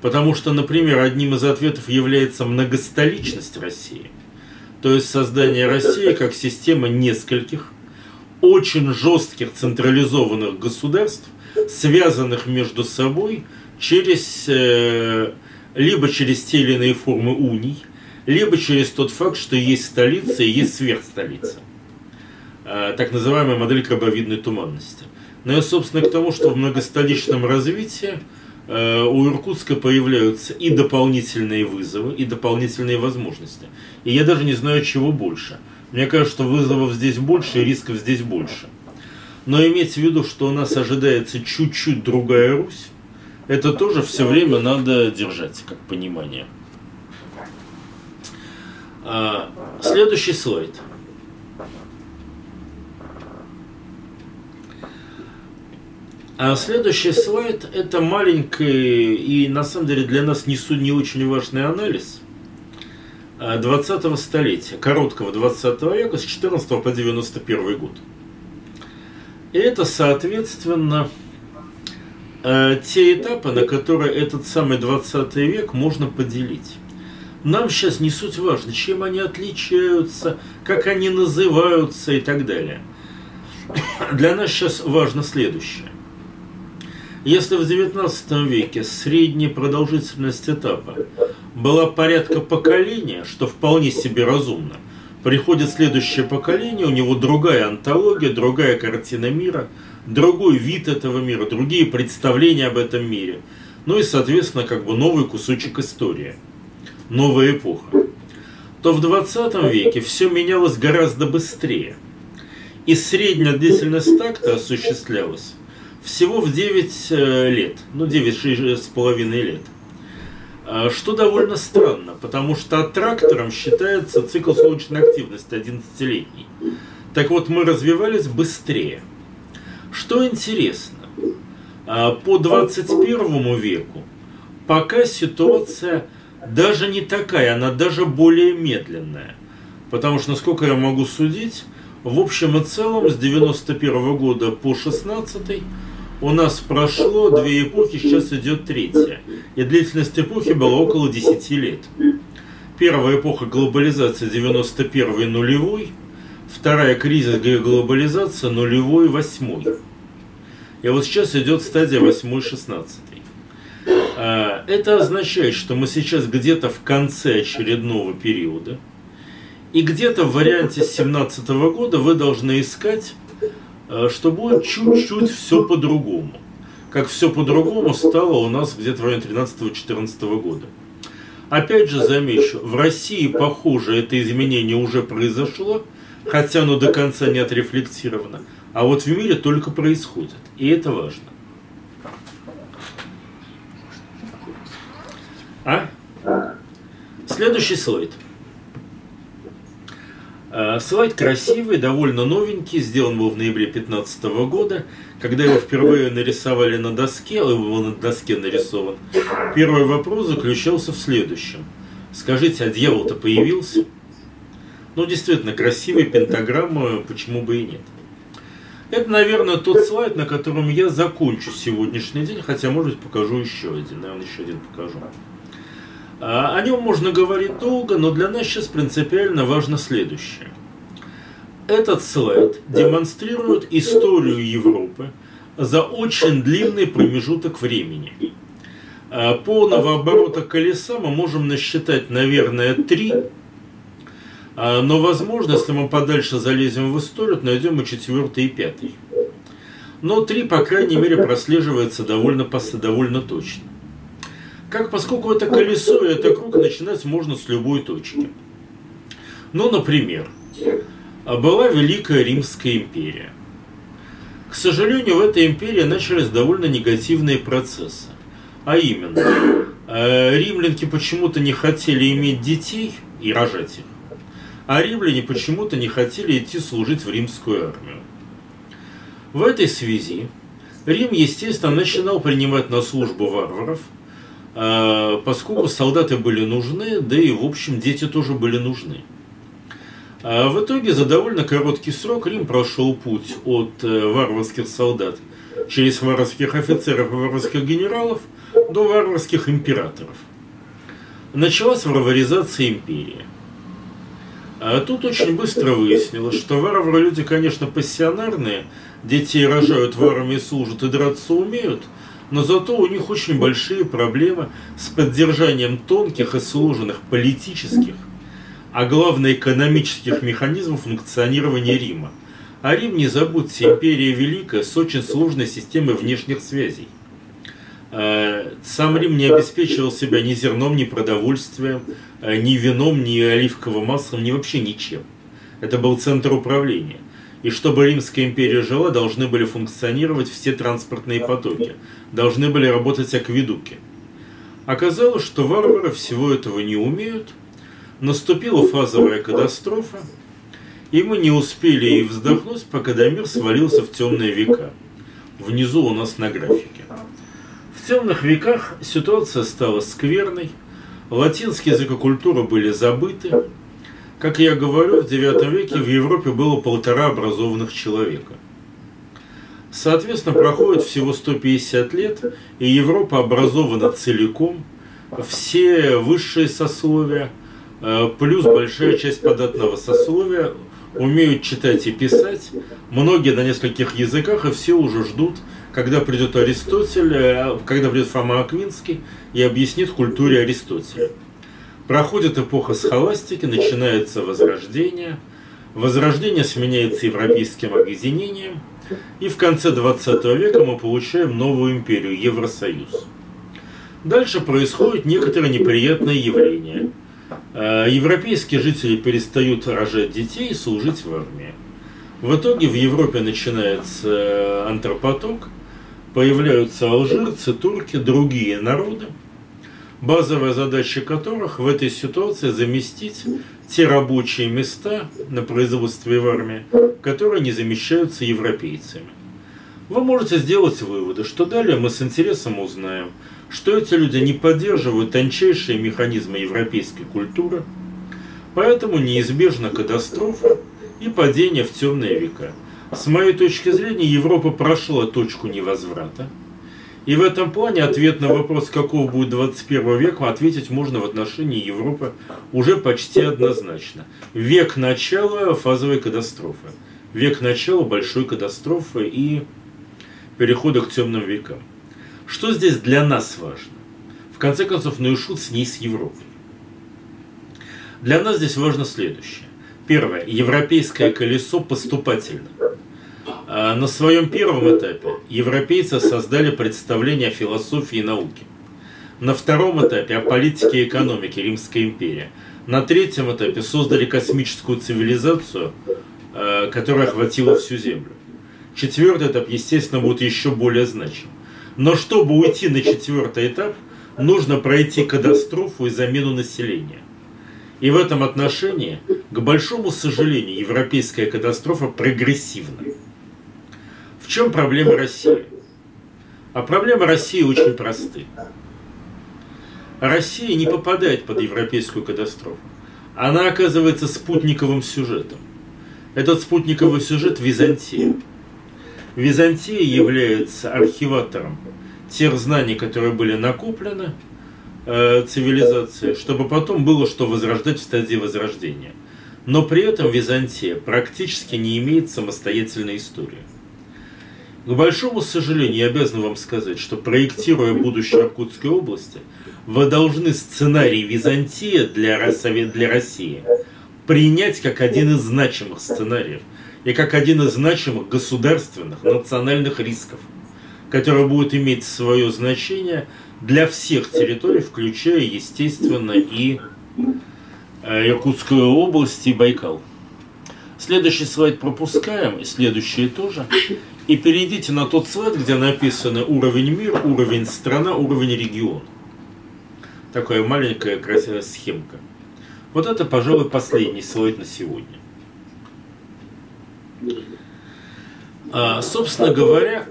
Потому что, например, одним из ответов является многостоличность России. То есть создание России как системы нескольких, очень жестких централизованных государств, связанных между собой через, э, либо через те или иные формы уний – либо через тот факт, что есть столица и есть сверхстолица. А, так называемая модель крабовидной туманности. Но я, собственно, к тому, что в многостоличном развитии а, у Иркутска появляются и дополнительные вызовы, и дополнительные возможности. И я даже не знаю, чего больше. Мне кажется, что вызовов здесь больше, и рисков здесь больше. Но иметь в виду, что у нас ожидается чуть-чуть другая Русь, это тоже все время надо держать, как понимание. А, следующий слайд. А следующий слайд – это маленький и на самом деле для нас не, не очень важный анализ 20-го а, столетия, короткого 20 века с 14 по 91 год. И это, соответственно, те этапы, на которые этот самый 20 век можно поделить. Нам сейчас не суть важно, чем они отличаются, как они называются и так далее. Для нас сейчас важно следующее. Если в XIX веке средняя продолжительность этапа была порядка поколения, что вполне себе разумно, приходит следующее поколение, у него другая антология, другая картина мира, другой вид этого мира, другие представления об этом мире, ну и, соответственно, как бы новый кусочек истории – новая эпоха, то в 20 веке все менялось гораздо быстрее. И средняя длительность такта осуществлялась всего в 9 э, лет, ну 9 с половиной лет. А, что довольно странно, потому что трактором считается цикл солнечной активности 11-летний. Так вот, мы развивались быстрее. Что интересно, а, по 21 веку пока ситуация даже не такая, она даже более медленная. Потому что, насколько я могу судить, в общем и целом с 91 года по 16 у нас прошло две эпохи, сейчас идет третья. И длительность эпохи была около 10 лет. Первая эпоха глобализации 91 нулевой, вторая кризис глобализации нулевой восьмой. И вот сейчас идет стадия 8-16. А, это означает, что мы сейчас где-то в конце очередного периода, и где-то в варианте 2017 года вы должны искать, а, что будет чуть-чуть все по-другому. Как все по-другому стало у нас где-то в районе 13-14 года. Опять же замечу, в России, похоже, это изменение уже произошло, хотя оно до конца не отрефлексировано. А вот в мире только происходит. И это важно. А? Следующий слайд. А, слайд красивый, довольно новенький, сделан был в ноябре 2015 года, когда его впервые нарисовали на доске, а его на доске нарисован. Первый вопрос заключался в следующем. Скажите, а дьявол-то появился? Ну, действительно, красивый, пентаграмма, почему бы и нет. Это, наверное, тот слайд, на котором я закончу сегодняшний день, хотя, может быть, покажу еще один. Наверное, еще один покажу. А, о нем можно говорить долго, но для нас сейчас принципиально важно следующее. Этот слайд демонстрирует историю Европы за очень длинный промежуток времени. А, полного оборота колеса мы можем насчитать, наверное, три, а, но, возможно, если мы подальше залезем в историю, то найдем и четвертый, и пятый. Но три, по крайней мере, прослеживается довольно, довольно точно. Как поскольку это колесо и это круг, начинать можно с любой точки. Ну, например, была Великая Римская империя. К сожалению, в этой империи начались довольно негативные процессы. А именно, э, римлянки почему-то не хотели иметь детей и рожать их, а римляне почему-то не хотели идти служить в римскую армию. В этой связи Рим, естественно, начинал принимать на службу варваров – поскольку солдаты были нужны, да и, в общем, дети тоже были нужны. А в итоге за довольно короткий срок Рим прошел путь от э, варварских солдат через варварских офицеров и варварских генералов до варварских императоров. Началась варваризация империи. А тут очень быстро выяснилось, что варвары люди, конечно, пассионарные, детей рожают в армии, служат и драться умеют – но зато у них очень большие проблемы с поддержанием тонких и сложных политических, а главное экономических механизмов функционирования Рима. А Рим, не забудьте, империя великая с очень сложной системой внешних связей. Э, сам Рим не обеспечивал себя ни зерном, ни продовольствием, э, ни вином, ни оливковым маслом, ни вообще ничем. Это был центр управления – и чтобы Римская империя жила, должны были функционировать все транспортные потоки, должны были работать акведуки. Оказалось, что варвары всего этого не умеют, наступила фазовая катастрофа, и мы не успели и вздохнуть, пока Дамир свалился в темные века. Внизу у нас на графике. В темных веках ситуация стала скверной, латинские язык и культура были забыты, как я говорю, в IX веке в Европе было полтора образованных человека. Соответственно, проходит всего 150 лет, и Европа образована целиком, все высшие сословия, э, плюс большая часть податного сословия умеют читать и писать, многие на нескольких языках, и все уже ждут, когда придет Аристотель, э, когда придет Фома Аквинский и объяснит культуре Аристотеля. Проходит эпоха схоластики, начинается возрождение. Возрождение сменяется европейским объединением. И в конце 20 века мы получаем новую империю, Евросоюз. Дальше происходят некоторые неприятные явления. Э, европейские жители перестают рожать детей и служить в армии. В итоге в Европе начинается э, антропоток, появляются алжирцы, турки, другие народы – базовая задача которых в этой ситуации заместить те рабочие места на производстве в армии, которые не замещаются европейцами. Вы можете сделать выводы, что далее мы с интересом узнаем, что эти люди не поддерживают тончайшие механизмы европейской культуры, поэтому неизбежна катастрофа и падение в темные века. С моей точки зрения, Европа прошла точку невозврата – и в этом плане ответ на вопрос, какого будет 21 век, ответить можно в отношении Европы уже почти однозначно. Век начала фазовой катастрофы. Век начала большой катастрофы и перехода к темным векам. Что здесь для нас важно? В конце концов, ну и шут с ней, с Европой. Для нас здесь важно следующее. Первое. Европейское колесо поступательно. А, на своем первом этапе европейцы создали представление о философии и науке. На втором этапе о политике и экономике Римской империи. На третьем этапе создали космическую цивилизацию, а, которая охватила всю Землю. Четвертый этап, естественно, будет еще более значим. Но чтобы уйти на четвертый этап, нужно пройти катастрофу и замену населения. И в этом отношении, к большому сожалению, европейская катастрофа прогрессивна чем проблема России? А проблема России очень просты. Россия не попадает под европейскую катастрофу. Она оказывается спутниковым сюжетом. Этот спутниковый сюжет – Византия. Византия является архиватором тех знаний, которые были накоплены э, цивилизации, чтобы потом было что возрождать в стадии возрождения. Но при этом Византия практически не имеет самостоятельной истории. К большому сожалению, я обязан вам сказать, что проектируя будущее Иркутской области, вы должны сценарий Византия для, для России принять как один из значимых сценариев и как один из значимых государственных, национальных рисков, который будет иметь свое значение для всех территорий, включая, естественно, и э, Иркутскую область и Байкал. Следующий слайд пропускаем, и следующие тоже. И перейдите на тот слайд, где написано уровень мир, уровень страна, уровень регион. Такая маленькая красивая схемка. Вот это, пожалуй, последний слайд на сегодня. А, собственно говоря,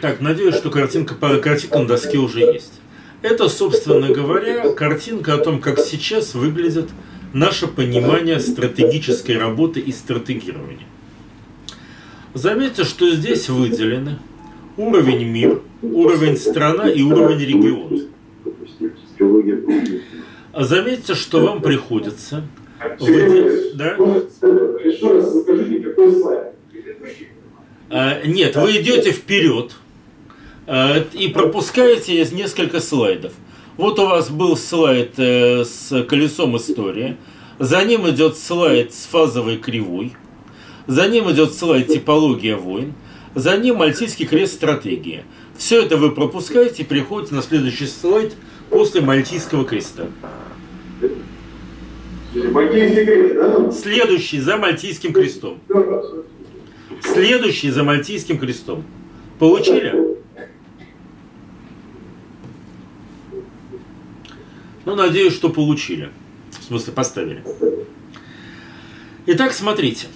так, надеюсь, что картинка, картинка на доске уже есть. Это, собственно говоря, картинка о том, как сейчас выглядит наше понимание стратегической работы и стратегирования. Заметьте, что здесь выделены уровень мир, уровень страна и уровень регион. Заметьте, что вам приходится выделить... Да? Еще раз покажите, какой слайд. Нет, вы идете вперед а, и пропускаете несколько слайдов. Вот у вас был слайд э, с колесом истории, за ним идет слайд с фазовой кривой, за ним идет слайд «Типология войн», за ним «Мальтийский крест стратегия». Все это вы пропускаете и переходите на следующий слайд после Мальтийского креста. Мальтийский крест, да? Следующий за Мальтийским крестом. Следующий за Мальтийским крестом. Получили? Ну, надеюсь, что получили. В смысле, поставили. Итак, смотрите.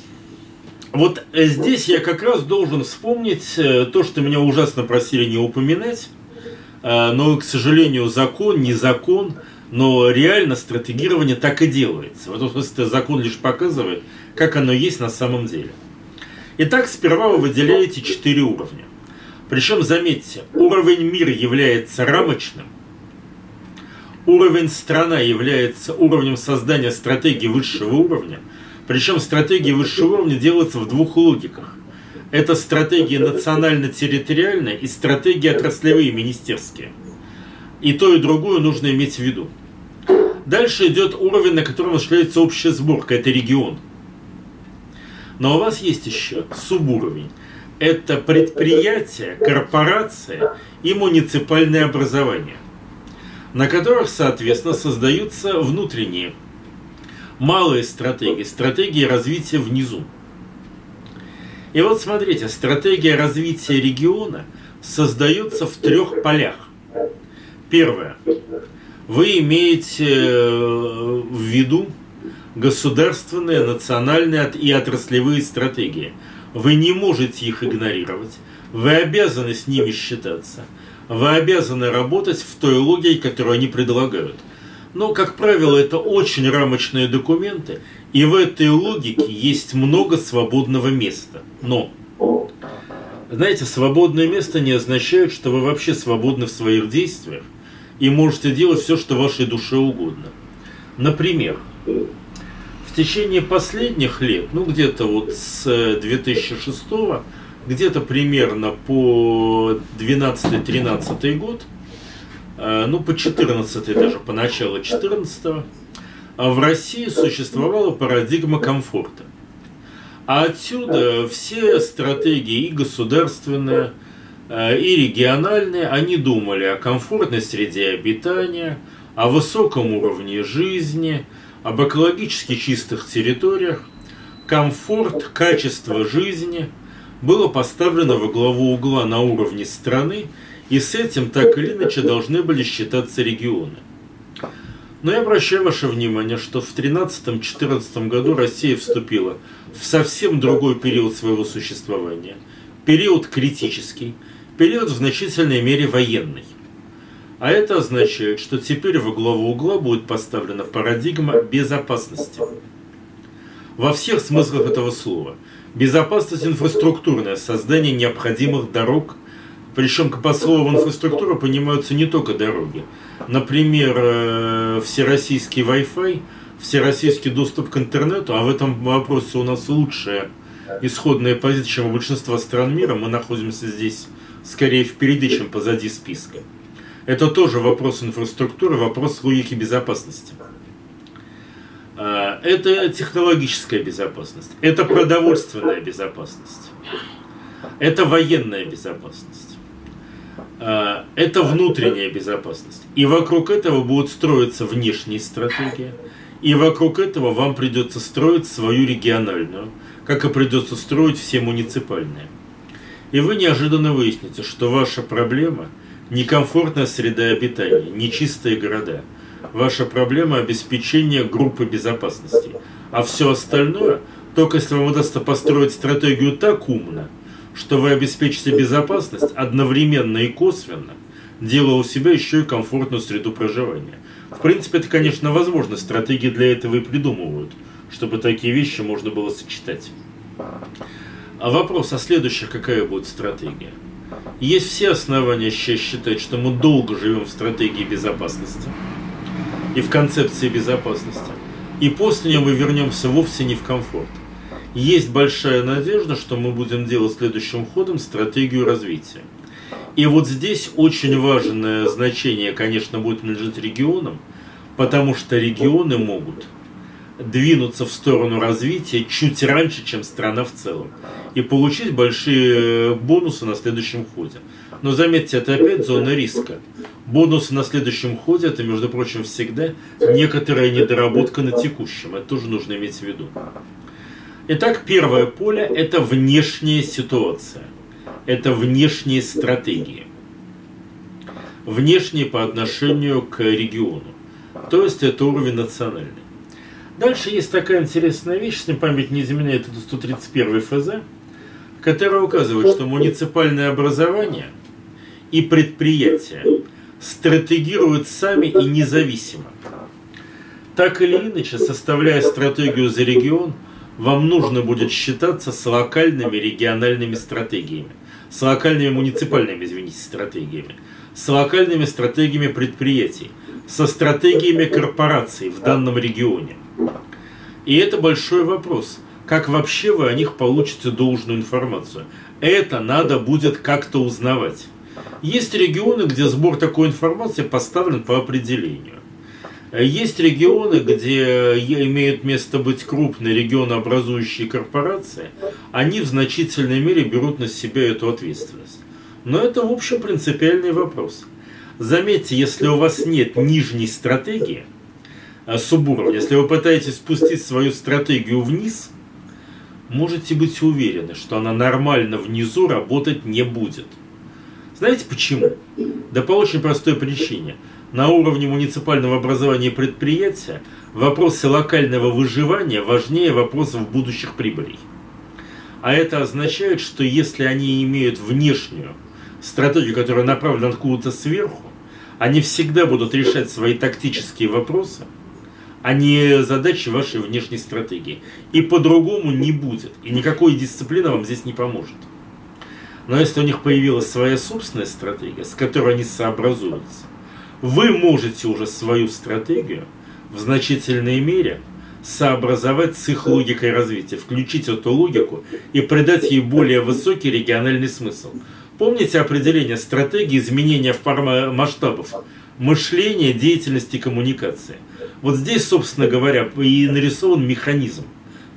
Вот здесь я как раз должен вспомнить э, то, что меня ужасно просили не упоминать, э, но, к сожалению, закон, не закон, но реально стратегирование так и делается. Вот этот закон лишь показывает, как оно есть на самом деле. Итак, сперва вы выделяете четыре уровня. Причем, заметьте, уровень мир является рамочным, уровень страна является уровнем создания стратегии высшего уровня – причем стратегии высшего уровня делаются в двух логиках. Это стратегия национально-территориальная и стратегии отраслевые, министерские. И то, и другое нужно иметь в виду. Дальше идет уровень, на котором осуществляется общая сборка, это регион. Но у вас есть еще субуровень. Это предприятие, корпорация и муниципальное образование, на которых, соответственно, создаются внутренние малые стратегии, стратегии развития внизу. И вот смотрите, стратегия развития региона создается в трех полях. Первое. Вы имеете э, в виду государственные, национальные и отраслевые стратегии. Вы не можете их игнорировать. Вы обязаны с ними считаться. Вы обязаны работать в той логике, которую они предлагают. Но, как правило, это очень рамочные документы, и в этой логике есть много свободного места. Но, знаете, свободное место не означает, что вы вообще свободны в своих действиях и можете делать все, что вашей душе угодно. Например, в течение последних лет, ну где-то вот с 2006 где-то примерно по 12-13 год – Э, ну, по 14 даже, по началу 14 а в России существовала парадигма комфорта. А отсюда все стратегии и государственные, э, и региональные, они думали о комфортной среде обитания, о высоком уровне жизни, об экологически чистых территориях. Комфорт, качество жизни было поставлено во главу угла на уровне страны и с этим так или иначе должны были считаться регионы. Но я обращаю ваше внимание, что в 13-14 году Россия вступила в совсем другой период своего существования. Период критический, период в значительной мере военный. А это означает, что теперь во главу угла будет поставлена парадигма безопасности. Во всех смыслах этого слова. Безопасность инфраструктурная, создание необходимых дорог – Причем под словом инфраструктура понимаются не только дороги. Например, э, всероссийский Wi-Fi, всероссийский доступ к интернету, а в этом вопросе у нас лучшая исходная позиция, чем у большинства стран мира. Мы находимся здесь скорее впереди, чем позади списка. Это тоже вопрос инфраструктуры, вопрос логики безопасности. А, это технологическая безопасность, это продовольственная безопасность, это военная безопасность, это внутренняя безопасность. И вокруг этого будет строиться внешняя стратегия, и вокруг этого вам придется строить свою региональную, как и придется строить все муниципальные. И вы неожиданно выясните, что ваша проблема – некомфортная среда обитания, нечистые города. Ваша проблема – обеспечение группы безопасности. А все остальное, только если вам удастся построить стратегию так умно, что вы обеспечите безопасность одновременно и косвенно, делая у себя еще и комфортную среду проживания. В принципе, это, конечно, возможно. Стратегии для этого и придумывают, чтобы такие вещи можно было сочетать. А вопрос, а следующая какая будет стратегия? Есть все основания сейчас считать, что мы долго живем в стратегии безопасности и в концепции безопасности. И после нее мы вернемся вовсе не в комфорт. Есть большая надежда, что мы будем делать следующим ходом стратегию развития. И вот здесь очень важное значение, конечно, будет принадлежать регионам, потому что регионы могут двинуться в сторону развития чуть раньше, чем страна в целом и получить большие бонусы на следующем ходе. Но заметьте, это опять зона риска. Бонусы на следующем ходе, это, между прочим, всегда некоторая недоработка на текущем. Это тоже нужно иметь в виду. Итак, первое поле – это внешняя ситуация. Это внешние стратегии. Внешние по отношению к региону. То есть это уровень национальный. Дальше есть такая интересная вещь, если память не изменяет, это 131 ФЗ – которая указывает, что муниципальное образование и предприятия стратегируют сами и независимо. Так или иначе, составляя стратегию за регион, вам нужно будет считаться с локальными региональными стратегиями, с локальными муниципальными, извините, стратегиями, с локальными стратегиями предприятий, со стратегиями корпораций в данном регионе. И это большой вопрос – как вообще вы о них получите должную информацию. Это надо будет как-то узнавать. Есть регионы, где сбор такой информации поставлен по определению. Есть регионы, где имеют место быть крупные регионообразующие корпорации, они в значительной мере берут на себя эту ответственность. Но это, в общем, принципиальный вопрос. Заметьте, если у вас нет нижней стратегии, а, субуровня, если вы пытаетесь спустить свою стратегию вниз – можете быть уверены, что она нормально внизу работать не будет. Знаете почему? Да по очень простой причине. На уровне муниципального образования предприятия вопросы локального выживания важнее вопросов будущих прибылей. А это означает, что если они имеют внешнюю стратегию, которая направлена откуда-то сверху, они всегда будут решать свои тактические вопросы – а не задачи вашей внешней стратегии. И по-другому не будет. И никакой дисциплина вам здесь не поможет. Но если у них появилась своя собственная стратегия, с которой они сообразуются, вы можете уже свою стратегию в значительной мере сообразовать с их логикой развития, включить эту логику и придать ей более высокий региональный смысл. Помните определение стратегии изменения форма масштабов, мышления, деятельности, коммуникации – вот здесь, собственно говоря, и нарисован механизм,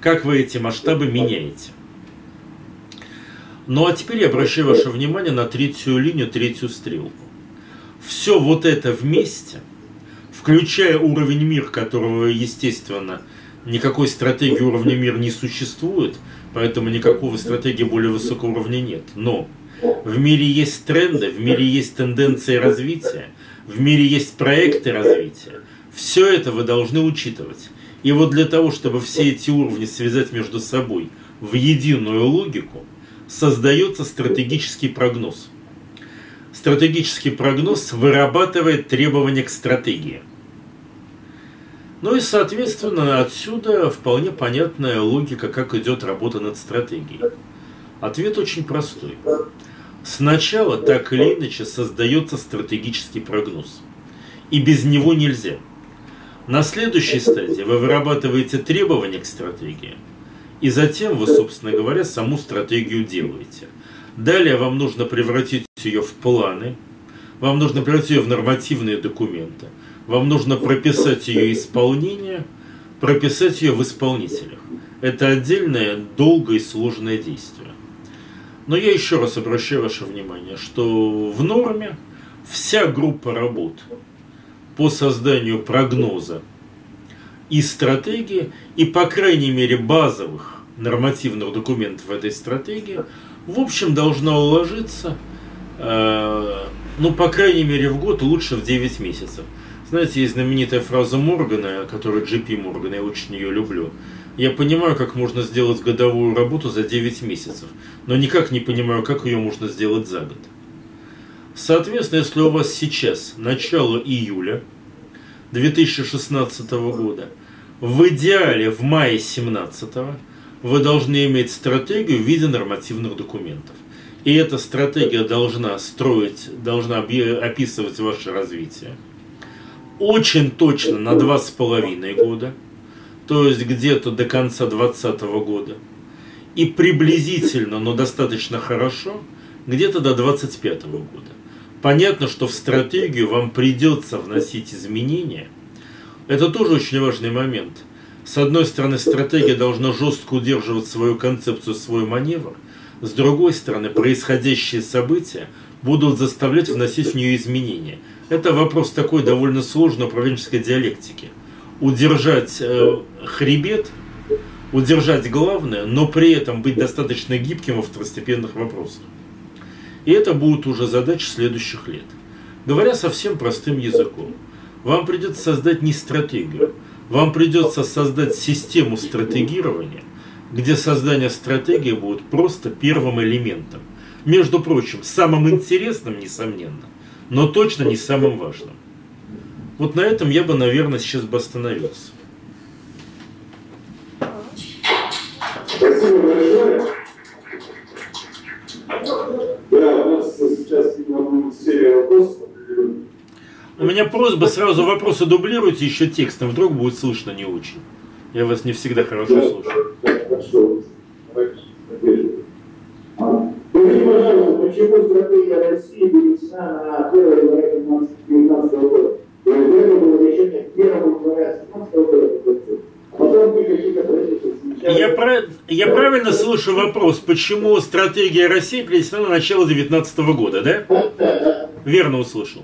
как вы эти масштабы меняете. Ну а теперь я обращаю ваше внимание на третью линию, третью стрелку. Все вот это вместе, включая уровень мир, которого, естественно, никакой стратегии уровня мир не существует, поэтому никакого стратегии более высокого уровня нет. Но в мире есть тренды, в мире есть тенденции развития, в мире есть проекты развития, все это вы должны учитывать. И вот для того, чтобы все эти уровни связать между собой в единую логику, создается стратегический прогноз. Стратегический прогноз вырабатывает требования к стратегии. Ну и, соответственно, отсюда вполне понятная логика, как идет работа над стратегией. Ответ очень простой. Сначала так или иначе создается стратегический прогноз. И без него нельзя. На следующей стадии вы вырабатываете требования к стратегии, и затем вы, собственно говоря, саму стратегию делаете. Далее вам нужно превратить ее в планы, вам нужно превратить ее в нормативные документы, вам нужно прописать ее исполнение, прописать ее в исполнителях. Это отдельное, долгое и сложное действие. Но я еще раз обращаю ваше внимание, что в норме вся группа работ по созданию прогноза и стратегии, и по крайней мере базовых нормативных документов этой стратегии, в общем, должна уложиться, ну, по крайней мере, в год, лучше в 9 месяцев. Знаете, есть знаменитая фраза Моргана, которую Джи Моргана, я очень ее люблю. Я понимаю, как можно сделать годовую работу за 9 месяцев, но никак не понимаю, как ее можно сделать за год. Соответственно, если у вас сейчас начало июля 2016 года, в идеале в мае 2017 вы должны иметь стратегию в виде нормативных документов. И эта стратегия должна строить, должна описывать ваше развитие. Очень точно на два с половиной года, то есть где-то до конца 2020 года. И приблизительно, но достаточно хорошо, где-то до 2025 года. Понятно, что в стратегию вам придется вносить изменения. Это тоже очень важный момент. С одной стороны, стратегия должна жестко удерживать свою концепцию, свой маневр. С другой стороны, происходящие события будут заставлять вносить в нее изменения. Это вопрос такой довольно сложной управленческой диалектики. Удержать э, хребет, удержать главное, но при этом быть достаточно гибким во второстепенных вопросах. И это будут уже задачи следующих лет. Говоря совсем простым языком, вам придется создать не стратегию, вам придется создать систему стратегирования, где создание стратегии будет просто первым элементом. Между прочим, самым интересным, несомненно, но точно не самым важным. Вот на этом я бы, наверное, сейчас бы остановился. Спасибо большое. Да, у нас сейчас будет серия вопросов. У меня просьба сразу вопросы дублируйте еще текстом, вдруг будет слышно не очень. Я вас не всегда хорошо да, слушаю. Хорошо. Скажите, пожалуйста, почему стратегия России перенесена на 1 января 2019 года? То есть это было решение 1 января 2017 года. Я, про... я правильно слышу вопрос, почему стратегия России перенесена на начало 2019 года, да? Верно услышал.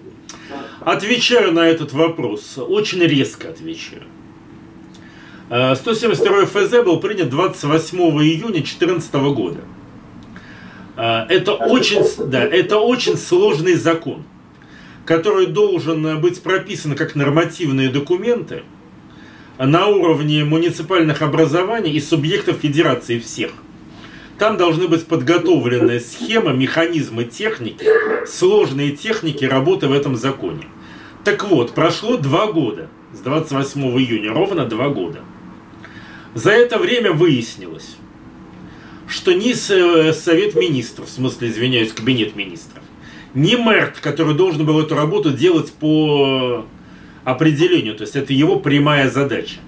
Отвечаю на этот вопрос, очень резко отвечаю. 172 э, ФЗ был принят 28 июня 2014 года. Э, это очень, да, это очень сложный закон, который должен быть прописан как нормативные документы – на уровне муниципальных образований и субъектов федерации всех. Там должны быть подготовлены схемы, механизмы техники, сложные техники работы в этом законе. Так вот, прошло два года, с 28 июня, ровно два года. За это время выяснилось, что ни э, Совет Министров, в смысле, извиняюсь, Кабинет Министров, ни МЭРТ, который должен был эту работу делать по определению, то есть это его прямая задача.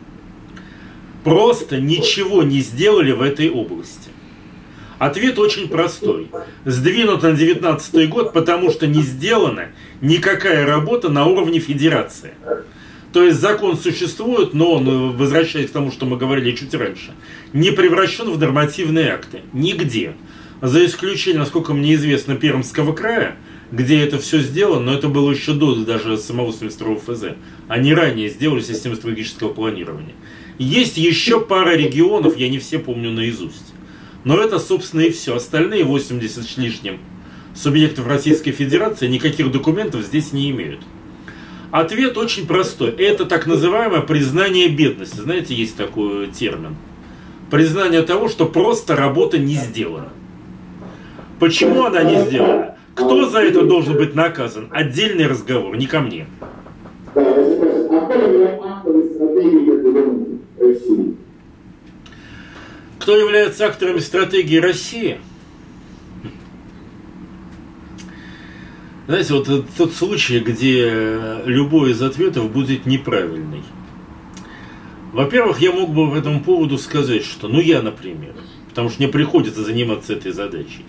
Просто ничего не сделали в этой области. Ответ очень простой. Сдвинут на 19 год, потому что не сделана никакая работа на уровне федерации. То есть закон существует, но он, возвращаясь к тому, что мы говорили чуть раньше, не превращен в нормативные акты. Нигде. За исключением, насколько мне известно, Пермского края, где это все сделано, но это было еще до даже самого 72 ФЗ. Они ранее сделали систему стратегического планирования. Есть еще пара регионов, я не все помню наизусть. Но это, собственно, и все. Остальные 80 с лишним субъектов Российской Федерации никаких документов здесь не имеют. Ответ очень простой. Это так называемое признание бедности. Знаете, есть такой термин. Признание того, что просто работа не сделана. Почему она не сделана? Кто за это должен быть наказан? Отдельный разговор, не ко мне. Кто является акторами стратегии России? Знаете, вот тот случай, где любой из ответов будет неправильный. Во-первых, я мог бы по этому поводу сказать, что, ну я, например, потому что мне приходится заниматься этой задачей.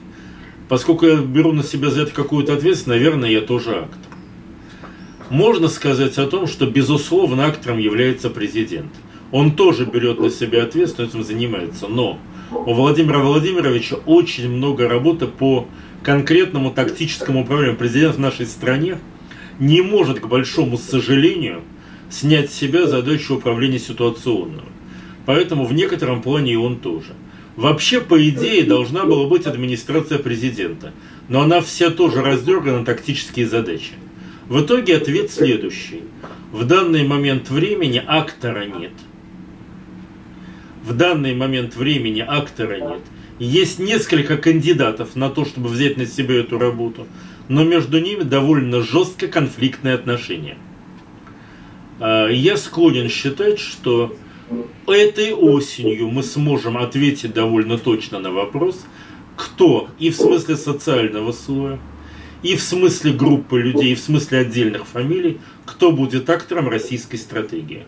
Поскольку я беру на себя за это какую-то ответственность, наверное, я тоже актор. Можно сказать о том, что, безусловно, актором является президент. Он тоже берет на себя ответственность, этим занимается. Но у Владимира Владимировича очень много работы по конкретному тактическому управлению. Президент в нашей стране не может, к большому сожалению, снять с себя задачу управления ситуационного. Поэтому в некотором плане и он тоже. Вообще, по идее, должна была быть администрация президента, но она вся тоже раздергана на тактические задачи. В итоге ответ следующий. В данный момент времени актора нет. В данный момент времени актора нет. Есть несколько кандидатов на то, чтобы взять на себя эту работу, но между ними довольно жестко конфликтные отношения. А, я склонен считать, что этой осенью мы сможем ответить довольно точно на вопрос, кто и в смысле социального слоя, и в смысле группы людей, и в смысле отдельных фамилий, кто будет актором российской стратегии.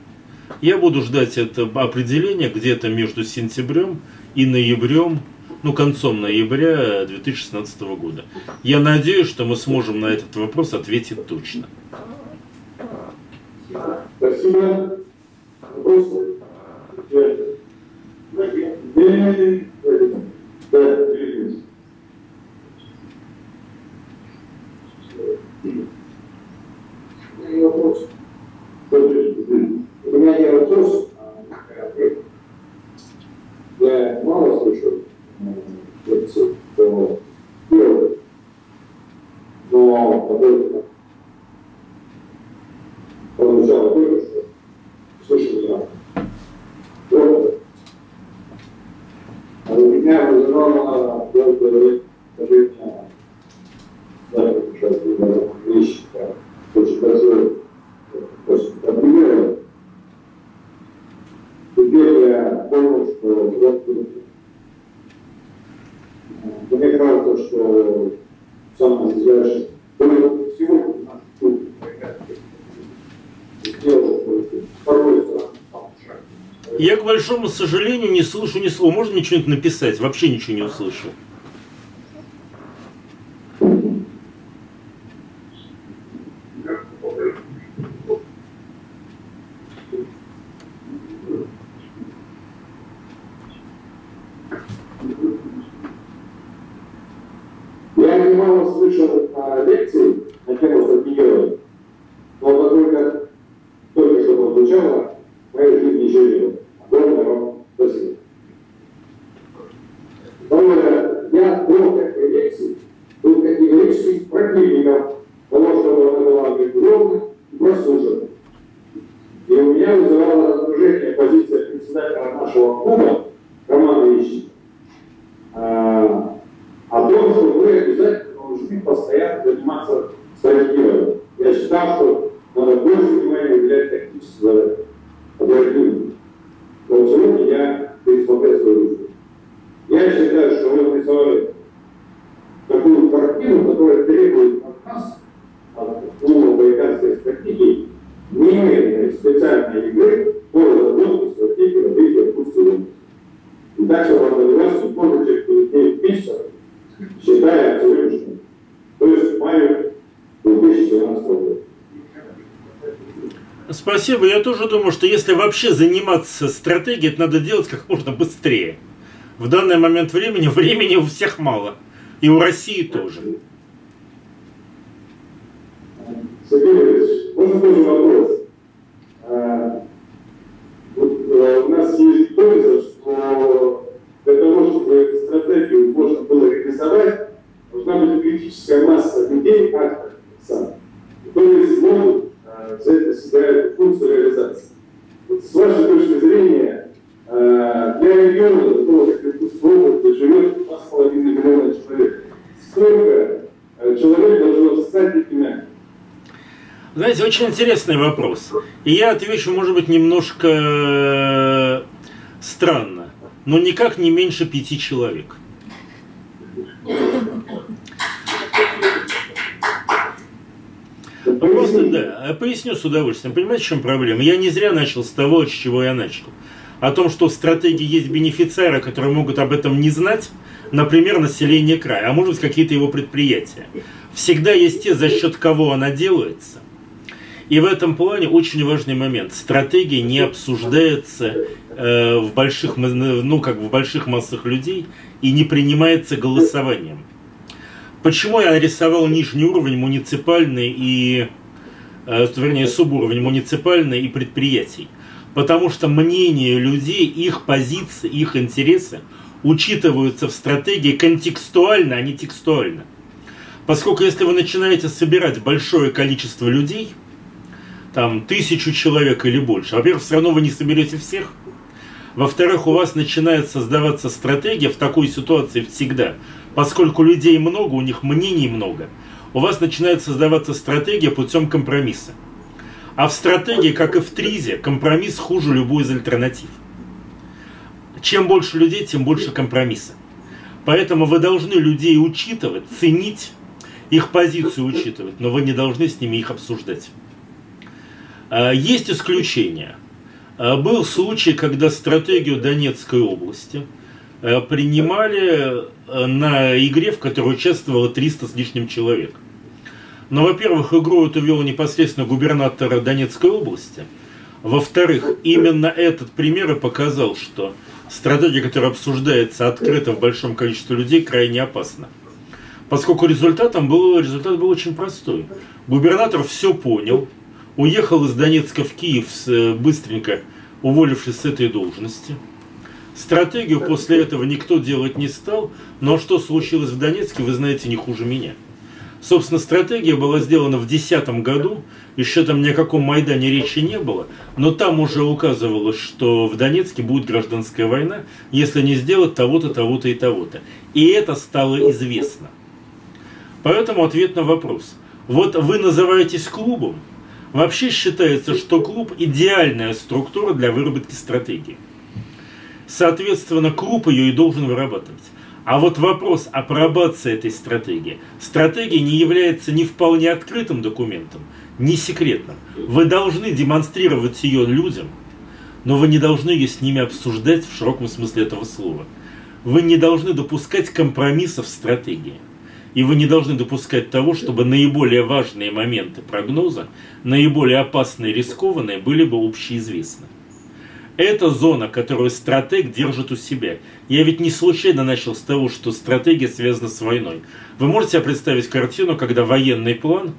Я буду ждать это определение где-то между сентябрем и ноябрем, ну, концом ноября 2016 года. Я надеюсь, что мы сможем на этот вопрос ответить точно. Спасибо. Вопросы? Да, вопрос. У меня не вопрос, а ответ. Я мало слышал лекцию про первый, но поскольку прозвучало только что, слышал я город. А у меня вызывало долгое движение, да, сейчас вещи, очень большое, очень проблемировало. Теперь я понял, что вот мне кажется, что наш клуб сделал второй я, к большому сожалению, не слышу ни слова. Можно мне что-нибудь написать? Вообще ничего не услышу. Если вообще заниматься стратегией, это надо делать как можно быстрее. В данный момент времени времени у всех мало. И у России тоже. Очень интересный вопрос. И я отвечу, может быть, немножко э, странно, но никак не меньше пяти человек. Просто да, поясню с удовольствием. Понимаете, в чем проблема? Я не зря начал с того, с чего я начал. О том, что в стратегии есть бенефициары, которые могут об этом не знать, например, население края, а может быть какие-то его предприятия. Всегда есть те, за счет кого она делается. И в этом плане очень важный момент. Стратегия не обсуждается э, в больших, ну, как в больших массах людей и не принимается голосованием. Почему я нарисовал нижний уровень муниципальный и, э, вернее, субуровень муниципальный и предприятий? Потому что мнение людей, их позиции, их интересы учитываются в стратегии контекстуально, а не текстуально. Поскольку если вы начинаете собирать большое количество людей, там тысячу человек или больше, во-первых, все равно вы не соберете всех, во-вторых, у вас начинает создаваться стратегия в такой ситуации всегда, поскольку людей много, у них мнений много, у вас начинает создаваться стратегия путем компромисса. А в стратегии, как и в тризе, компромисс хуже любой из альтернатив. Чем больше людей, тем больше компромисса. Поэтому вы должны людей учитывать, ценить, их позицию учитывать, но вы не должны с ними их обсуждать. А, есть исключения. А, был случай, когда стратегию Донецкой области а, принимали на игре, в которой участвовало 300 с лишним человек. Но, во-первых, игру эту вел непосредственно губернатор Донецкой области. Во-вторых, именно этот пример и показал, что стратегия, которая обсуждается открыто в большом количестве людей, крайне опасна. Поскольку результатом был, результат был очень простой. Губернатор все понял, уехал из Донецка в Киев э, быстренько, уволившись с этой должности. Стратегию после этого никто делать не стал, но что случилось в Донецке, вы знаете не хуже меня. Собственно, стратегия была сделана в 2010 году, еще там ни о каком Майдане речи не было, но там уже указывалось, что в Донецке будет гражданская война, если не сделать того-то, того-то и того-то. И это стало известно. Поэтому ответ на вопрос. Вот вы называетесь клубом, вообще считается, что клуб идеальная структура для выработки стратегии. Соответственно, клуб ее и должен вырабатывать. А вот вопрос апробации этой стратегии. Стратегия не является не вполне открытым документом, не секретным. Вы должны демонстрировать ее людям, но вы не должны ее с ними обсуждать в широком смысле этого слова. Вы не должны допускать компромиссов в стратегии. И вы не должны допускать того, чтобы наиболее важные моменты прогноза, наиболее опасные и рискованные были бы общеизвестны. Это зона, которую стратег держит у себя. Я ведь не случайно начал с того, что стратегия связана с войной. Вы можете себе представить картину, когда военный план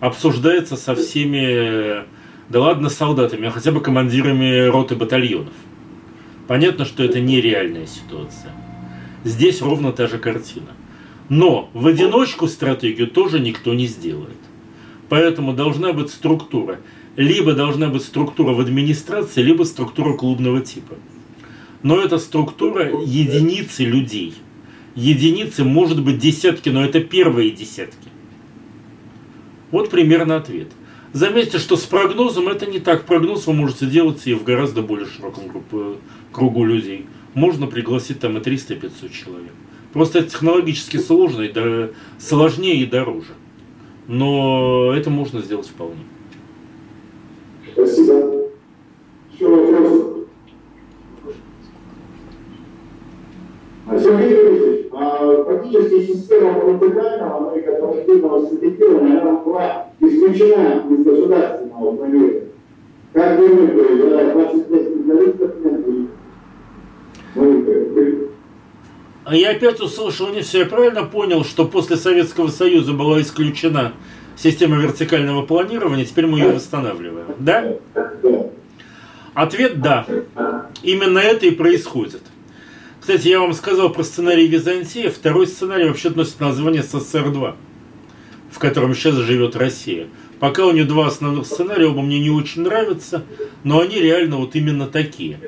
обсуждается со всеми, да ладно, солдатами, а хотя бы командирами роты батальонов. Понятно, что это нереальная ситуация. Здесь ровно та же картина. Но в одиночку стратегию тоже никто не сделает. Поэтому должна быть структура либо должна быть структура в администрации, либо структура клубного типа. Но это структура единицы людей. Единицы может быть десятки, но это первые десятки. Вот примерно ответ. Заметьте, что с прогнозом это не так. Прогноз вы можете делать и в гораздо более широком группе, кругу людей. Можно пригласить там и 300, и 500 человек. Просто это технологически сложно, и сложнее и дороже. Но это можно сделать вполне. Спасибо. Еще вопрос? Сергей Юрьевич, а фактически система муниципального, ну и корпоративного субъективного, она была исключена из государственного планирования. Как вы думаете, за 20 лет специалистов нет? А я опять услышал не все. Я правильно понял, что после Советского Союза была исключена система вертикального планирования, теперь мы ее восстанавливаем. Да? Ответ да. Именно это и происходит. Кстати, я вам сказал про сценарий Византии. Второй сценарий вообще носит название СССР-2, в котором сейчас живет Россия. Пока у нее два основных сценария, оба мне не очень нравятся, но они реально вот именно такие.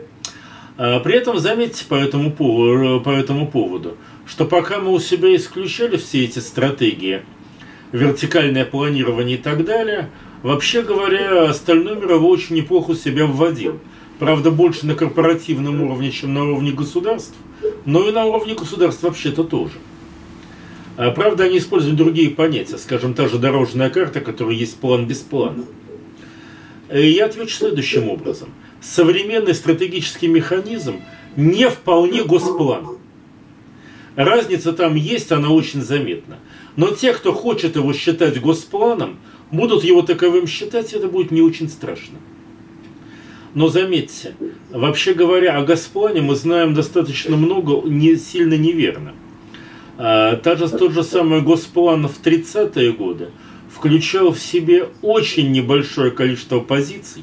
А, при этом заметьте по этому, поводу, по этому поводу, что пока мы у себя исключали все эти стратегии – вертикальное планирование и так далее, вообще говоря, остальной мировой очень неплохо себя вводил. Правда, больше на корпоративном уровне, чем на уровне государств, но и на уровне государств вообще-то тоже. А, правда, они используют другие понятия, скажем, та же дорожная карта, которая есть план без плана. И э, я отвечу следующим образом. Современный стратегический механизм не вполне госплан. Разница там есть, она очень заметна. Но те, кто хочет его считать госпланом, будут его таковым считать, и это будет не очень страшно. Но заметьте, вообще говоря, о госплане мы знаем достаточно много, не сильно неверно. А, же, тот же самый госплан в 30-е годы включал в себе очень небольшое количество позиций,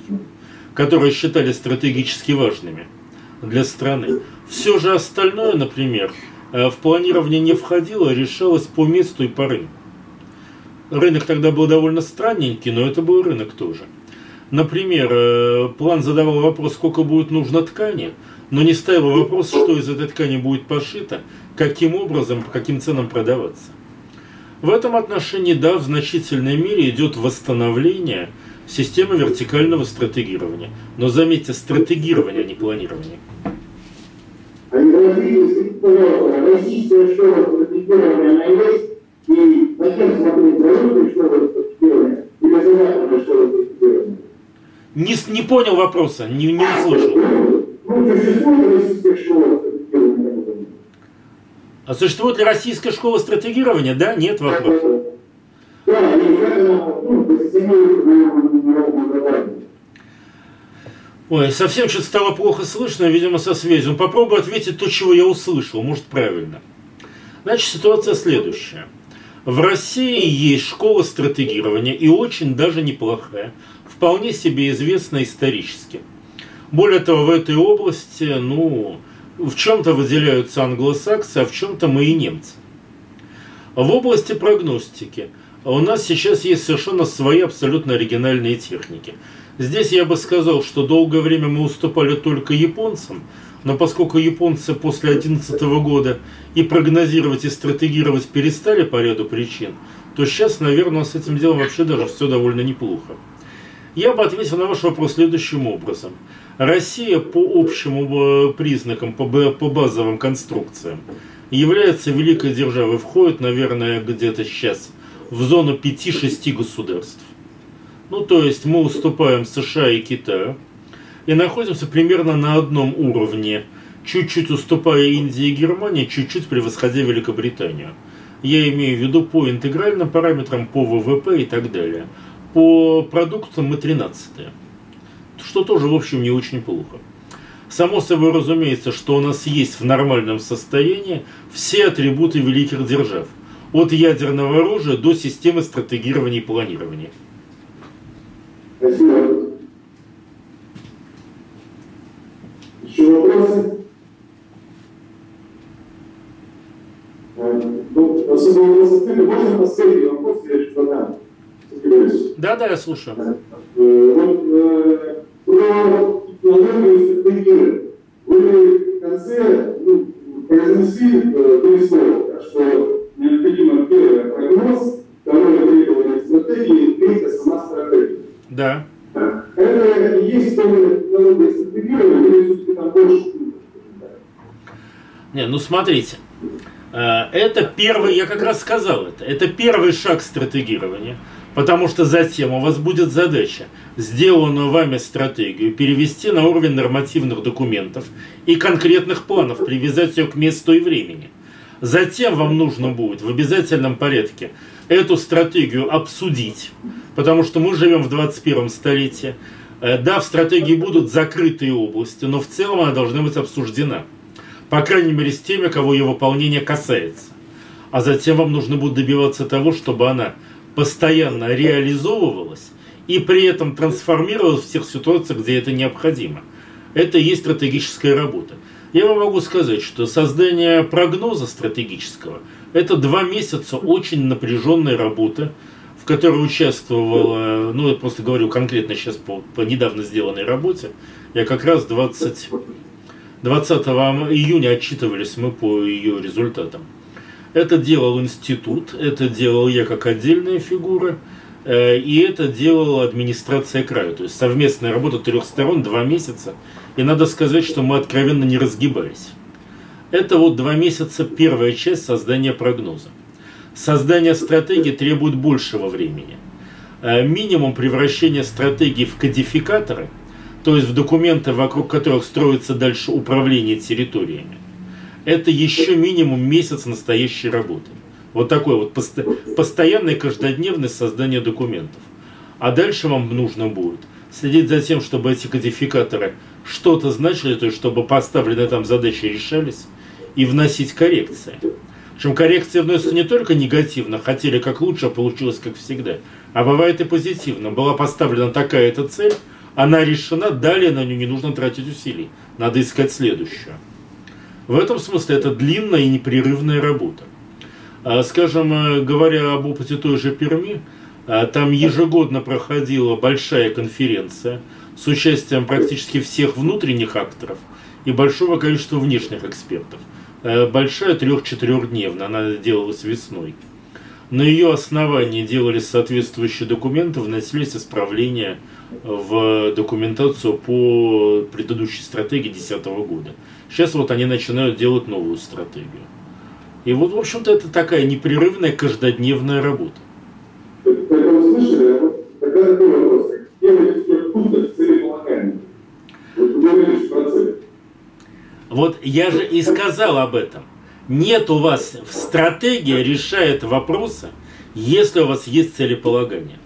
которые считали стратегически важными для страны. Все же остальное, например, э, в планирование не входило, решалось по месту и по рынку. Рынок тогда был довольно странненький, но это был рынок тоже. Например, э, план задавал вопрос, сколько будет нужно ткани, но не ставил вопрос, что из этой ткани будет пошито, каким образом, по каким ценам продаваться. В этом отношении, да, в значительной мере идет восстановление системы вертикального стратегирования. Но заметьте, стратегирование, а не планирование. Не, не понял вопроса, не, не услышал. А существует ли российская школа стратегирования? Да, нет вопроса. Ой, совсем что-то стало плохо слышно, видимо, со связью. Попробую ответить то, чего я услышал, может, правильно. Значит, ситуация следующая. В России есть школа стратегирования, и очень даже неплохая, вполне себе известна исторически. Более того, в этой области, ну, в чем-то выделяются англосаксы, а в чем-то мы и немцы. В области прогностики у нас сейчас есть совершенно свои абсолютно оригинальные техники. Здесь я бы сказал, что долгое время мы уступали только японцам, но поскольку японцы после 2011 года и прогнозировать, и стратегировать перестали по ряду причин, то сейчас, наверное, с этим делом вообще даже все довольно неплохо. Я бы ответил на ваш вопрос следующим образом. Россия по общим э, признакам, по базовым конструкциям является великой державой, входит, наверное, где-то сейчас в зону 5-6 государств. Ну, то есть мы уступаем США и Китаю и находимся примерно на одном уровне, чуть-чуть уступая Индии и Германии, чуть-чуть превосходя Великобританию. Я имею в виду по интегральным параметрам, по ВВП и так далее. По продуктам мы 13 -е что тоже, в общем, не очень плохо. Само собой разумеется, что у нас есть в нормальном состоянии все атрибуты великих держав. От ядерного оружия до системы стратегирования и планирования. Спасибо. Еще вопросы? Ну, особо вопросы можно последний вопрос я задам? Да, да, я слушаю. Э, вот, э, про технологию стратегии. Вы в конце ну, произнесли э, три слова, что необходимо первое прогноз, второе требование стратегии, третье сама стратегия. Да. Это и есть технология стратегирования, или все-таки там больше? Не, ну смотрите. Э, это первый, я как раз сказал это, это первый шаг стратегирования. Потому что затем у вас будет задача сделанную вами стратегию перевести на уровень нормативных документов и конкретных планов, привязать ее к месту и времени. Затем вам нужно будет в обязательном порядке эту стратегию обсудить, потому что мы живем в 21 столетии. Э, да, в стратегии будут закрытые области, но в целом она должна быть обсуждена. По крайней мере, с теми, кого ее выполнение касается. А затем вам нужно будет добиваться того, чтобы она постоянно реализовывалась и при этом трансформировалась в тех ситуациях, где это необходимо. Это и есть стратегическая работа. Я вам могу сказать, что создание прогноза стратегического – это два месяца очень напряженной работы, в которой участвовала, ну я просто говорю конкретно сейчас по, по недавно сделанной работе, я как раз 20, 20 июня отчитывались мы по ее результатам. Это делал институт, это делал я как отдельная фигура, э, и это делала администрация края. То есть совместная работа трех сторон, два месяца. И надо сказать, что мы откровенно не разгибались. Это вот два месяца первая часть создания прогноза. Создание стратегии требует большего времени. Э, минимум превращения стратегии в кодификаторы, то есть в документы, вокруг которых строится дальше управление территориями, это еще минимум месяц настоящей работы. Вот такое вот посто постоянное каждодневное создание документов. А дальше вам нужно будет следить за тем, чтобы эти кодификаторы что-то значили, то есть чтобы поставленные там задачи решались, и вносить коррекции. Причем коррекции вносятся не только негативно, хотели как лучше, а получилось как всегда, а бывает и позитивно. Была поставлена такая-то цель, она решена, далее на нее не нужно тратить усилий, надо искать следующую. В этом смысле это длинная и непрерывная работа. А, скажем, э, говоря об опыте той же Перми, а, там ежегодно проходила большая конференция с участием практически всех внутренних акторов и большого количества внешних экспертов. Э, большая трех-четырехдневная, она делалась весной. На ее основании делались соответствующие документы, вносились исправления в документацию по предыдущей стратегии 2010 года. Сейчас вот они начинают делать новую стратегию. И вот, в общем-то, это такая непрерывная каждодневная работа. Поэтому слышали, вот тогда такой вопрос. Где в этих пунктах целеполагания? Вот вы говорите про цель. Вот я же и сказал об этом. Нет у вас в стратегии решает вопросы, если у вас есть целеполагание.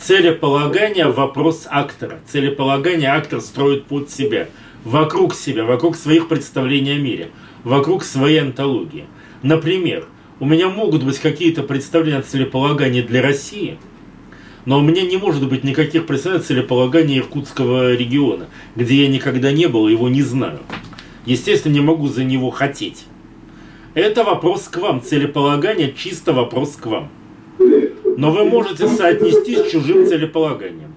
Целеполагание – вопрос актора. Целеполагание актор строит под себя, вокруг себя, вокруг своих представлений о мире – вокруг своей антологии. Например, у меня могут быть какие-то представления о целеполагании для России, но у меня не может быть никаких представлений о целеполагании Иркутского региона, где я никогда не был его не знаю. Естественно, не могу за него хотеть. Это вопрос к вам. Целеполагание – чисто вопрос к вам. Но вы можете соотнести с чужим целеполаганием.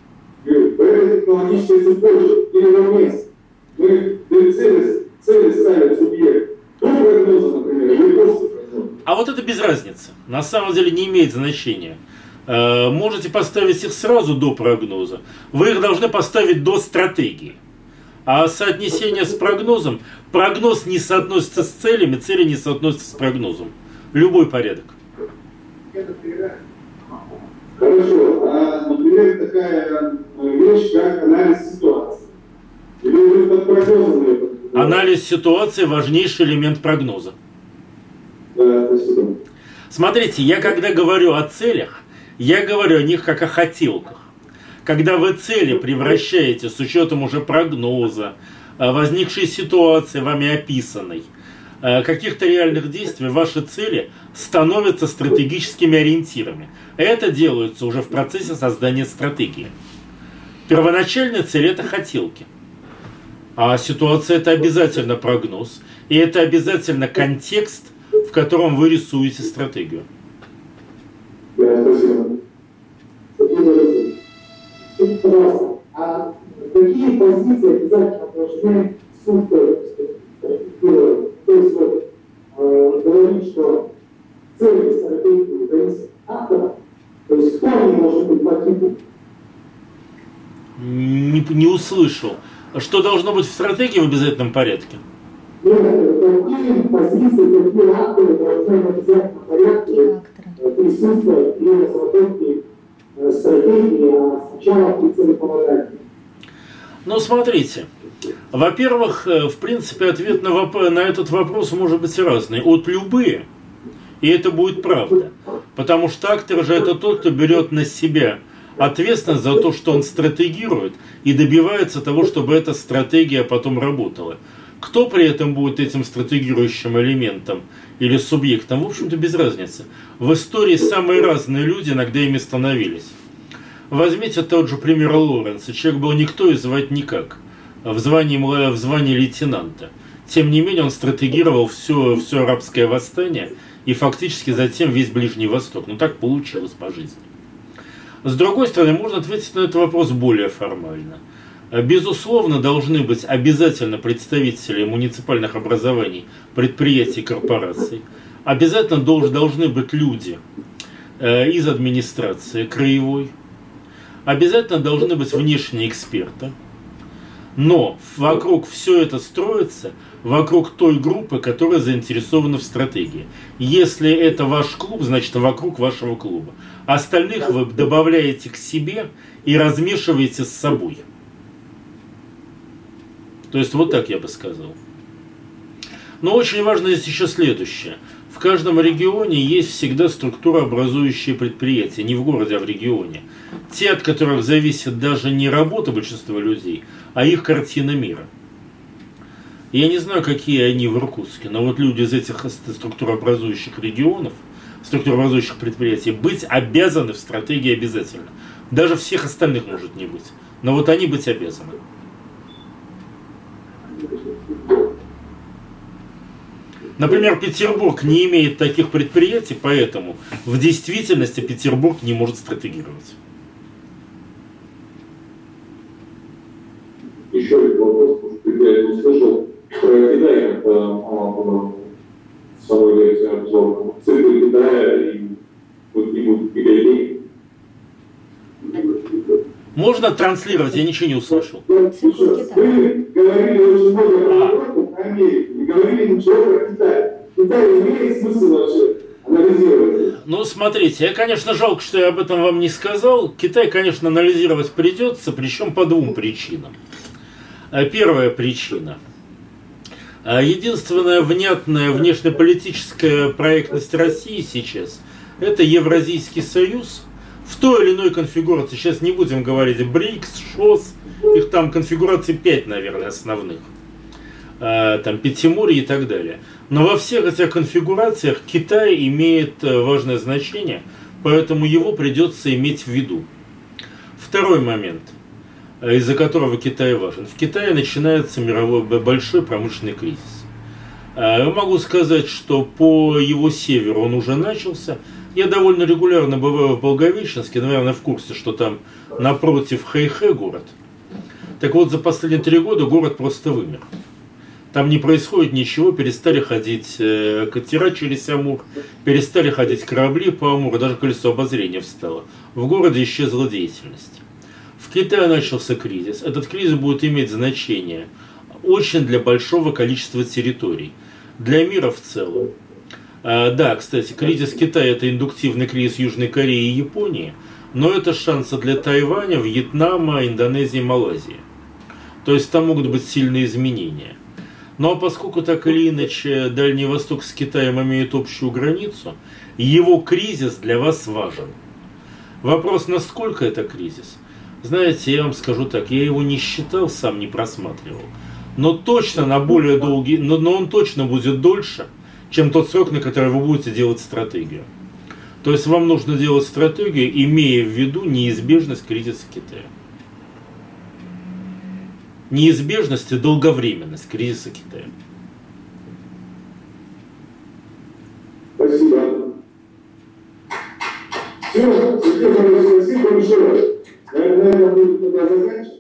А вот это без разницы. На самом деле не имеет значения. Э, можете поставить их сразу до прогноза. Вы их должны поставить до стратегии. А соотнесение с прогнозом, прогноз не соотносится с целями, цели не соотносятся с прогнозом. Любой порядок. Хорошо. А, например, такая вещь, как анализ ситуации. Или вы под прогнозом Анализ ситуации – важнейший элемент прогноза. Смотрите, я когда говорю о целях, я говорю о них как о хотелках. Когда вы цели превращаете с учетом уже прогноза, э, возникшей ситуации, вами описанной, э, каких-то реальных действий, ваши цели становятся стратегическими ориентирами. Это делается уже в процессе создания стратегии. Первоначальная цель – это хотелки – а ситуация это обязательно прогноз. И это обязательно контекст, в котором вы рисуете стратегию. Пожалуйста, а какие позиции обязательно должны присутствовать То есть вот, э, говорить, что цели стратегии зависят от автора, то есть кто они может быть по Не, не услышал. Что должно быть в стратегии в обязательном порядке? Какие позиции, какие акторы должны в обязательном порядке присутствовать при разработке стратегии, а сначала при целеполагании? Ну, смотрите. Во-первых, э, в принципе, ответ на, воп- на этот вопрос может быть разный. От любые, и это будет правда. Потому что актор же это тот, кто берет на себя ответственность за то, что он стратегирует и добивается того, чтобы эта стратегия потом работала. Кто при этом будет этим стратегирующим элементом или субъектом, в общем-то без разницы. В истории самые разные люди иногда ими становились. Возьмите тот же пример Лоренса. Человек был никто и звать никак. В звании, в звании лейтенанта. Тем не менее, он стратегировал все, все арабское восстание и фактически затем весь Ближний Восток. Ну так получилось по жизни. С другой стороны, можно ответить на этот вопрос более формально. Безусловно, должны быть обязательно представители муниципальных образований, предприятий, корпораций. Обязательно должны быть люди э, из администрации краевой. Обязательно должны быть внешние эксперты. Но вокруг все это строится вокруг той группы, которая заинтересована в стратегии. Если это ваш клуб, значит вокруг вашего клуба. Остальных вы добавляете к себе и размешиваете с собой. То есть вот так я бы сказал. Но очень важно здесь еще следующее. В каждом регионе есть всегда структура, образующие предприятия, не в городе, а в регионе. Те, от которых зависит даже не работа большинства людей, а их картина мира. Я не знаю, какие они в Иркутске, но вот люди из этих структурообразующих регионов, структурообразующих предприятий, быть обязаны в стратегии обязательно. Даже всех остальных может не быть. Но вот они быть обязаны. Например, Петербург не имеет таких предприятий, поэтому в действительности Петербург не может стратегировать. Еще один вопрос, потому что я не услышал про Китай, как в самой лекции обзор. Цифры Китая и вот-нибудь перевели. Можно транслировать, я ничего не услышал. Вы говорили очень много про Америку говорили ничего про Китай. Китай имеет смысл вообще анализировать? Ну, смотрите, я, конечно, жалко, что я об этом вам не сказал. Китай, конечно, анализировать придется, причем по двум причинам. Э, первая причина. Э, единственная внятная внешнеполитическая проектность России сейчас – это Евразийский союз в той или иной конфигурации. Сейчас не будем говорить БРИКС, ШОС, их там конфигураций 5, наверное, основных – Э, там, Пятимурье и так далее. Но во всех этих конфигурациях Китай имеет э, важное значение, поэтому его придется иметь в виду. Второй момент, э, из-за которого Китай важен. В Китае начинается мировой большой промышленный кризис. Я могу сказать, что по его северу он уже начался. Я довольно регулярно бываю в Благовещенске, наверное, в курсе, что там напротив Хэйхэ город. Так вот, за последние три года город просто вымер. Там не происходит ничего, перестали ходить э, катера через Амур, перестали ходить корабли по Амуру, даже колесо обозрения встало. В городе исчезла деятельность. В Китае начался кризис. Этот кризис будет иметь значение очень для большого количества территорий, для мира в целом. А, да, кстати, кризис Китая – это индуктивный кризис Южной Кореи и Японии, но это шансы для Тайваня, Вьетнама, Индонезии, Малайзии. То есть там могут быть сильные изменения. Но поскольку так или иначе Дальний Восток с Китаем имеет общую границу, его кризис для вас важен. Вопрос, насколько это кризис? Знаете, я вам скажу так, я его не считал, сам не просматривал. Но точно на более долгий, но, но он точно будет дольше, чем тот срок, на который вы будете делать стратегию. То есть вам нужно делать стратегию, имея в виду неизбежность кризиса Китая неизбежность и долговременность кризиса Китая. Спасибо. Все, спасибо большое. На этом будет заканчивать.